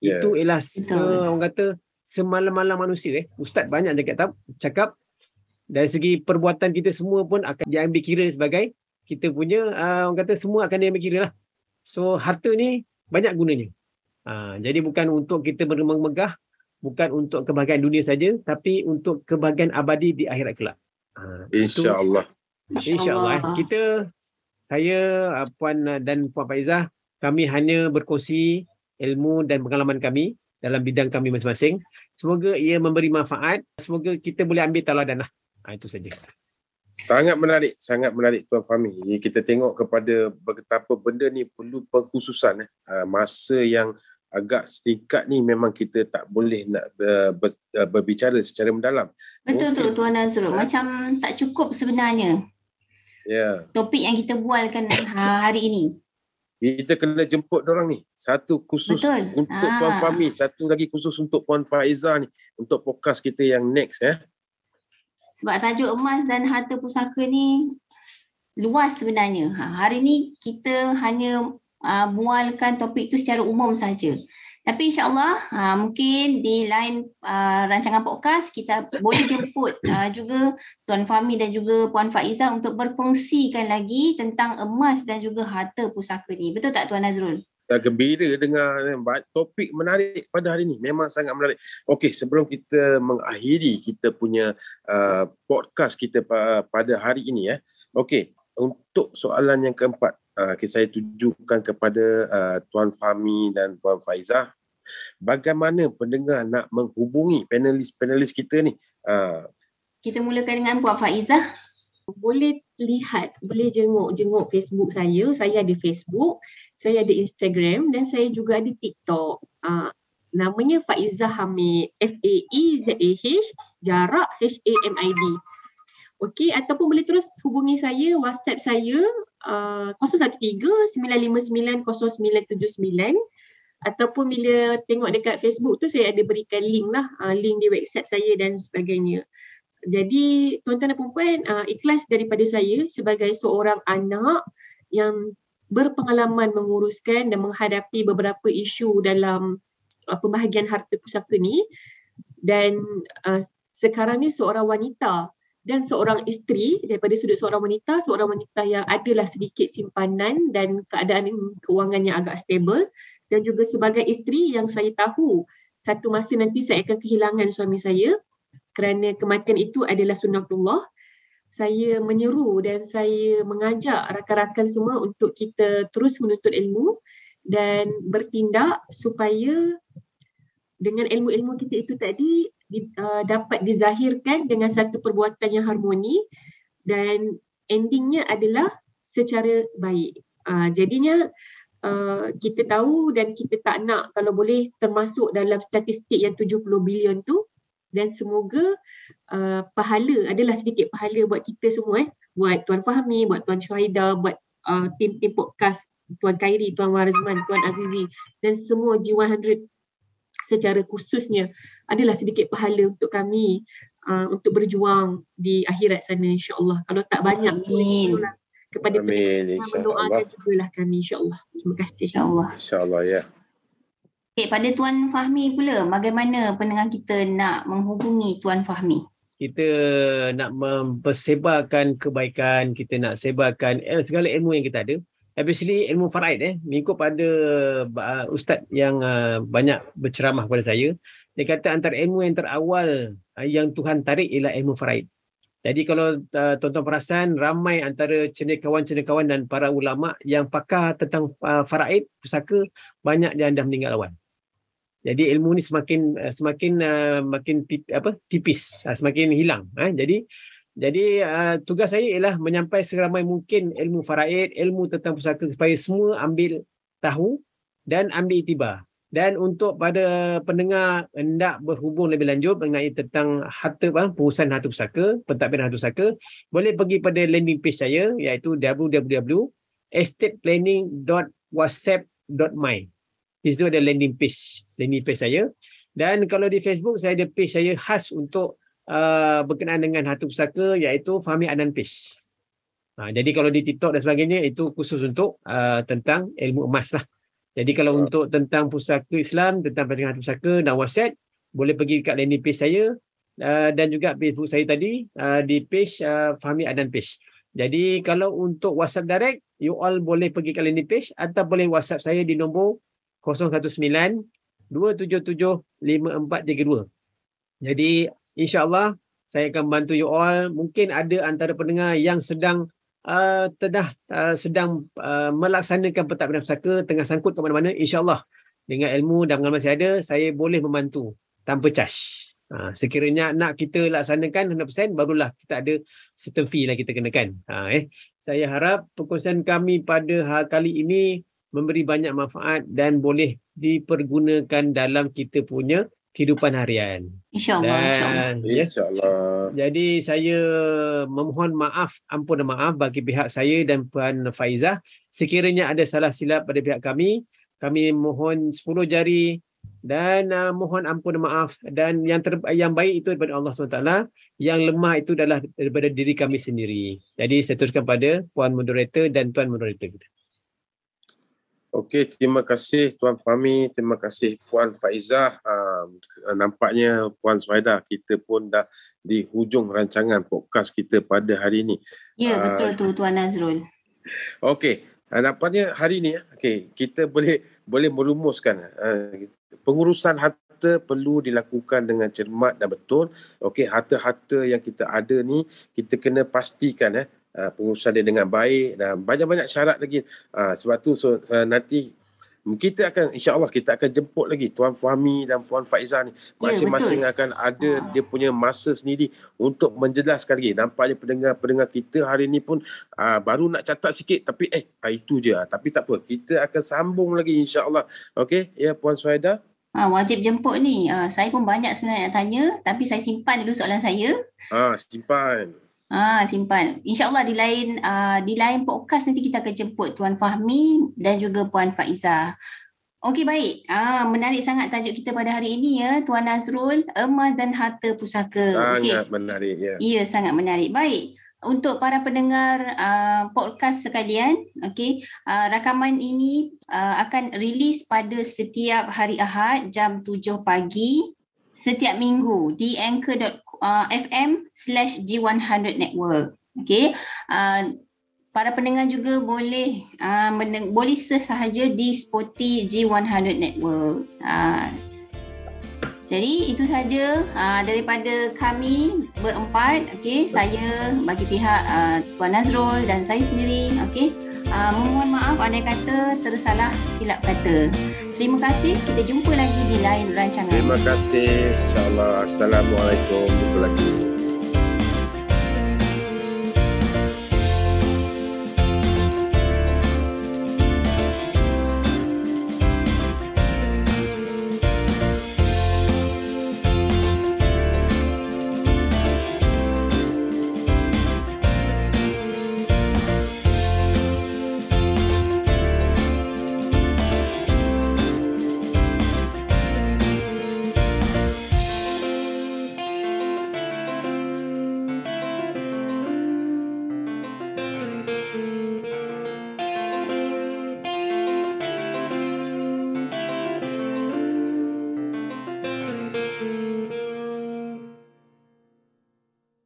Ya. Itu ialah se, orang kata semalam-malam manusia. Eh. Ustaz banyak cakap, tak- cakap dari segi perbuatan kita semua pun akan diambil kira sebagai kita punya uh, orang kata semua akan diambil kira lah. So harta ni banyak gunanya. Uh, jadi bukan untuk kita bermegah, bukan untuk kebahagiaan dunia saja, tapi untuk kebahagiaan abadi di akhirat kelak. Uh, InsyaAllah. InsyaAllah. Eh. Kita, saya, Puan uh, dan Puan Faizah, kami hanya berkongsi ilmu dan pengalaman kami dalam bidang kami masing-masing. Semoga ia memberi manfaat. Semoga kita boleh ambil teladan lah. Ha, itu saja. Sangat menarik, sangat menarik Tuan Fahmi. Kita tengok kepada betapa benda ni perlu pengkhususan. Eh. Ha, Masa yang agak singkat ni memang kita tak boleh nak uh, ber, uh, berbicara secara mendalam. Betul tu Mungkin- Tuan Nazrul. Macam tak cukup sebenarnya Ya, topik yang kita bualkan ha- hari ini. kita kena jemput orang ni. Satu khusus Betul. untuk Puan Ah. Fahmi, satu lagi khusus untuk Puan Faiza ni untuk podcast kita yang next ya. Sebab tajuk emas dan harta pusaka ni luas sebenarnya. Ha, hari ni kita hanya uh, mualkan topik tu secara umum saja. Tapi insyaAllah uh, mungkin di lain uh, rancangan podcast kita boleh jemput uh, juga Tuan Fahmi dan juga Puan Faiza untuk berkongsikan lagi tentang emas dan juga harta pusaka ni. Betul tak Tuan Nazrul? Dah gembira dengar eh, topik menarik pada hari ini. Memang sangat menarik. Okey, sebelum kita mengakhiri kita punya uh, podcast kita pa- pada hari ini ya. Okey, untuk soalan yang keempat, uh, saya tujukan kepada uh, Tuan Fahmi dan Puan Faizah. Bagaimana pendengar nak menghubungi panelis-panelis kita ni? Uh, Kita mulakan dengan Puan Faizah. boleh lihat, boleh jenguk-jenguk Facebook saya. Saya ada Facebook, saya ada Instagram dan saya juga ada TikTok. Uh, namanya Faizah Hamid. F-A-E-Z-A-H, jarak H-A-M-I-D. Okey, ataupun boleh terus hubungi saya, WhatsApp saya uh, 013-959-0979 ataupun bila tengok dekat Facebook tu saya ada berikan link lah, uh, link di website saya dan sebagainya. Jadi tuan-tuan dan puan uh, ikhlas daripada saya sebagai seorang anak yang berpengalaman menguruskan dan menghadapi beberapa isu dalam uh, pembahagian harta pusaka ni. Dan uh, sekarang ni seorang wanita dan seorang isteri. Daripada sudut seorang wanita, seorang wanita yang adalah sedikit simpanan dan keadaan kewangannya agak stable dan juga sebagai isteri yang saya tahu satu masa nanti saya akan kehilangan suami saya kerana kematian itu adalah sunnatullah. Saya menyeru dan saya mengajak rakan-rakan semua untuk kita terus menuntut ilmu dan bertindak supaya dengan ilmu-ilmu kita itu tadi di, uh, dapat dizahirkan dengan satu perbuatan yang harmoni dan endingnya adalah secara baik. Uh, jadinya uh, kita tahu dan kita tak nak kalau boleh termasuk dalam statistik yang 70 bilion tu dan semoga uh, pahala adalah sedikit pahala buat kita semua eh buat Tuan Fahmi, buat Tuan Syuhaida, buat uh, tim-tim podcast Tuan Khairi, Tuan Warizman, Tuan Azizi dan semua G100 secara khususnya adalah sedikit pahala untuk kami uh, untuk berjuang di akhirat sana insya-Allah. Kalau tak banyak Amin. Kepada Amin, pendengar insya-Allah. mendoakan jugalah kami insya-Allah. Terima kasih. InsyaAllah. InsyaAllah ya. Okay, pada Tuan Fahmi pula, bagaimana pendengar kita nak menghubungi Tuan Fahmi? kita nak mempersebarkan kebaikan, kita nak sebarkan eh, segala ilmu yang kita ada. Especially ilmu faraid eh. Mengikut pada uh, ustaz yang uh, banyak berceramah kepada saya, dia kata antara ilmu yang terawal uh, yang Tuhan tarik ialah ilmu faraid. Jadi kalau uh, tuan-tuan perasan ramai antara cendekiawan-cendekiawan dan para ulama yang pakar tentang uh, faraid pusaka banyak yang dah meninggal awal. Jadi ilmu ni semakin uh, semakin uh, makin apa tipis, uh, semakin hilang. Eh? Jadi jadi uh, tugas saya ialah menyampaikan seramai mungkin ilmu faraid, ilmu tentang pusaka supaya semua ambil tahu dan ambil itibar. Dan untuk pada pendengar hendak berhubung lebih lanjut mengenai tentang harta apa, pengurusan harta pusaka, pentadbiran harta pusaka, boleh pergi pada landing page saya iaitu www.estateplanning.whatsapp.my. Di situ ada landing page, landing page saya. Dan kalau di Facebook saya ada page saya khas untuk uh, berkenaan dengan harta pusaka iaitu Fahmi Anan Page. Ha, jadi kalau di TikTok dan sebagainya itu khusus untuk uh, tentang ilmu emas lah. Jadi kalau untuk tentang pusaka Islam, tentang harta pusaka dan WhatsApp, boleh pergi dekat landing page saya uh, dan juga Facebook saya tadi uh, di page uh, Fahmi Anan Page. Jadi kalau untuk WhatsApp direct, you all boleh pergi ke landing page atau boleh WhatsApp saya di nombor 019 277 5432. Jadi insya-Allah saya akan bantu you all. Mungkin ada antara pendengar yang sedang tedah uh, sedang uh, melaksanakan pentadbiran pusaka tengah sangkut ke mana-mana insya-Allah dengan ilmu dan pengalaman saya ada saya boleh membantu tanpa charge. Ha, sekiranya nak kita laksanakan 100% barulah kita ada certain fee lah kita kenakan. Ha, eh. Saya harap perkongsian kami pada hal kali ini memberi banyak manfaat dan boleh dipergunakan dalam kita punya kehidupan harian. InsyaAllah. InsyaAllah. Dan ya, InsyaAllah. jadi saya memohon maaf, ampun dan maaf bagi pihak saya dan Puan Faizah. Sekiranya ada salah silap pada pihak kami, kami mohon 10 jari dan uh, mohon ampun dan maaf dan yang ter, yang baik itu daripada Allah SWT yang lemah itu adalah daripada diri kami sendiri jadi saya teruskan pada puan moderator dan tuan moderator kita Okey, terima kasih Tuan Fahmi, terima kasih Puan Faizah. Uh, nampaknya Puan Suhaida kita pun dah di hujung rancangan podcast kita pada hari ini. Ya, Ah. betul tu Tuan Nazrul. Okey, uh, nampaknya hari ini okey, kita boleh boleh merumuskan uh, pengurusan harta perlu dilakukan dengan cermat dan betul. Okey, harta-harta yang kita ada ni kita kena pastikan eh uh, pengurusan dia dengan baik dan banyak-banyak syarat lagi. Uh, sebab tu so, uh, nanti kita akan insya-Allah kita akan jemput lagi Tuan Fahmi dan Puan Faizah ni. Masing-masing betul. akan ada Ah. dia punya masa sendiri untuk menjelaskan lagi. Nampaknya pendengar-pendengar kita hari ni pun uh, baru nak catat sikit tapi eh ah, itu je. Ah, Tapi tak apa. Kita akan sambung lagi insya-Allah. Okey, ya Puan Suhaida. Ha, wajib jemput ni. Uh, saya pun banyak sebenarnya nak tanya tapi saya simpan dulu soalan saya. Ah, simpan. Ah, simpan. InsyaAllah di lain uh, di lain podcast nanti kita akan jemput Tuan Fahmi dan juga Puan Faizah. Okey baik. Ah, menarik sangat tajuk kita pada hari ini ya, Tuan Nazrul, emas dan harta pusaka. Sangat menarik ya. Ya, sangat menarik. Baik. Untuk para pendengar uh, podcast sekalian, okey, uh, rakaman ini uh, akan rilis pada setiap hari Ahad jam 7 pagi setiap minggu di anchor.fm slash G100 Network. Okey. Uh, para pendengar juga boleh uh, meneng- boleh search sahaja di Spotify G100 Network. Uh, jadi itu saja uh, daripada kami berempat. Okey, saya bagi pihak uh, Tuan Nazrul dan saya sendiri. Okey, uh, memohon maaf ada kata tersalah silap kata. Terima kasih. Kita jumpa lagi di lain rancangan. Terima kasih. InsyaAllah. Assalamualaikum warahmatullahi wabarakatuh.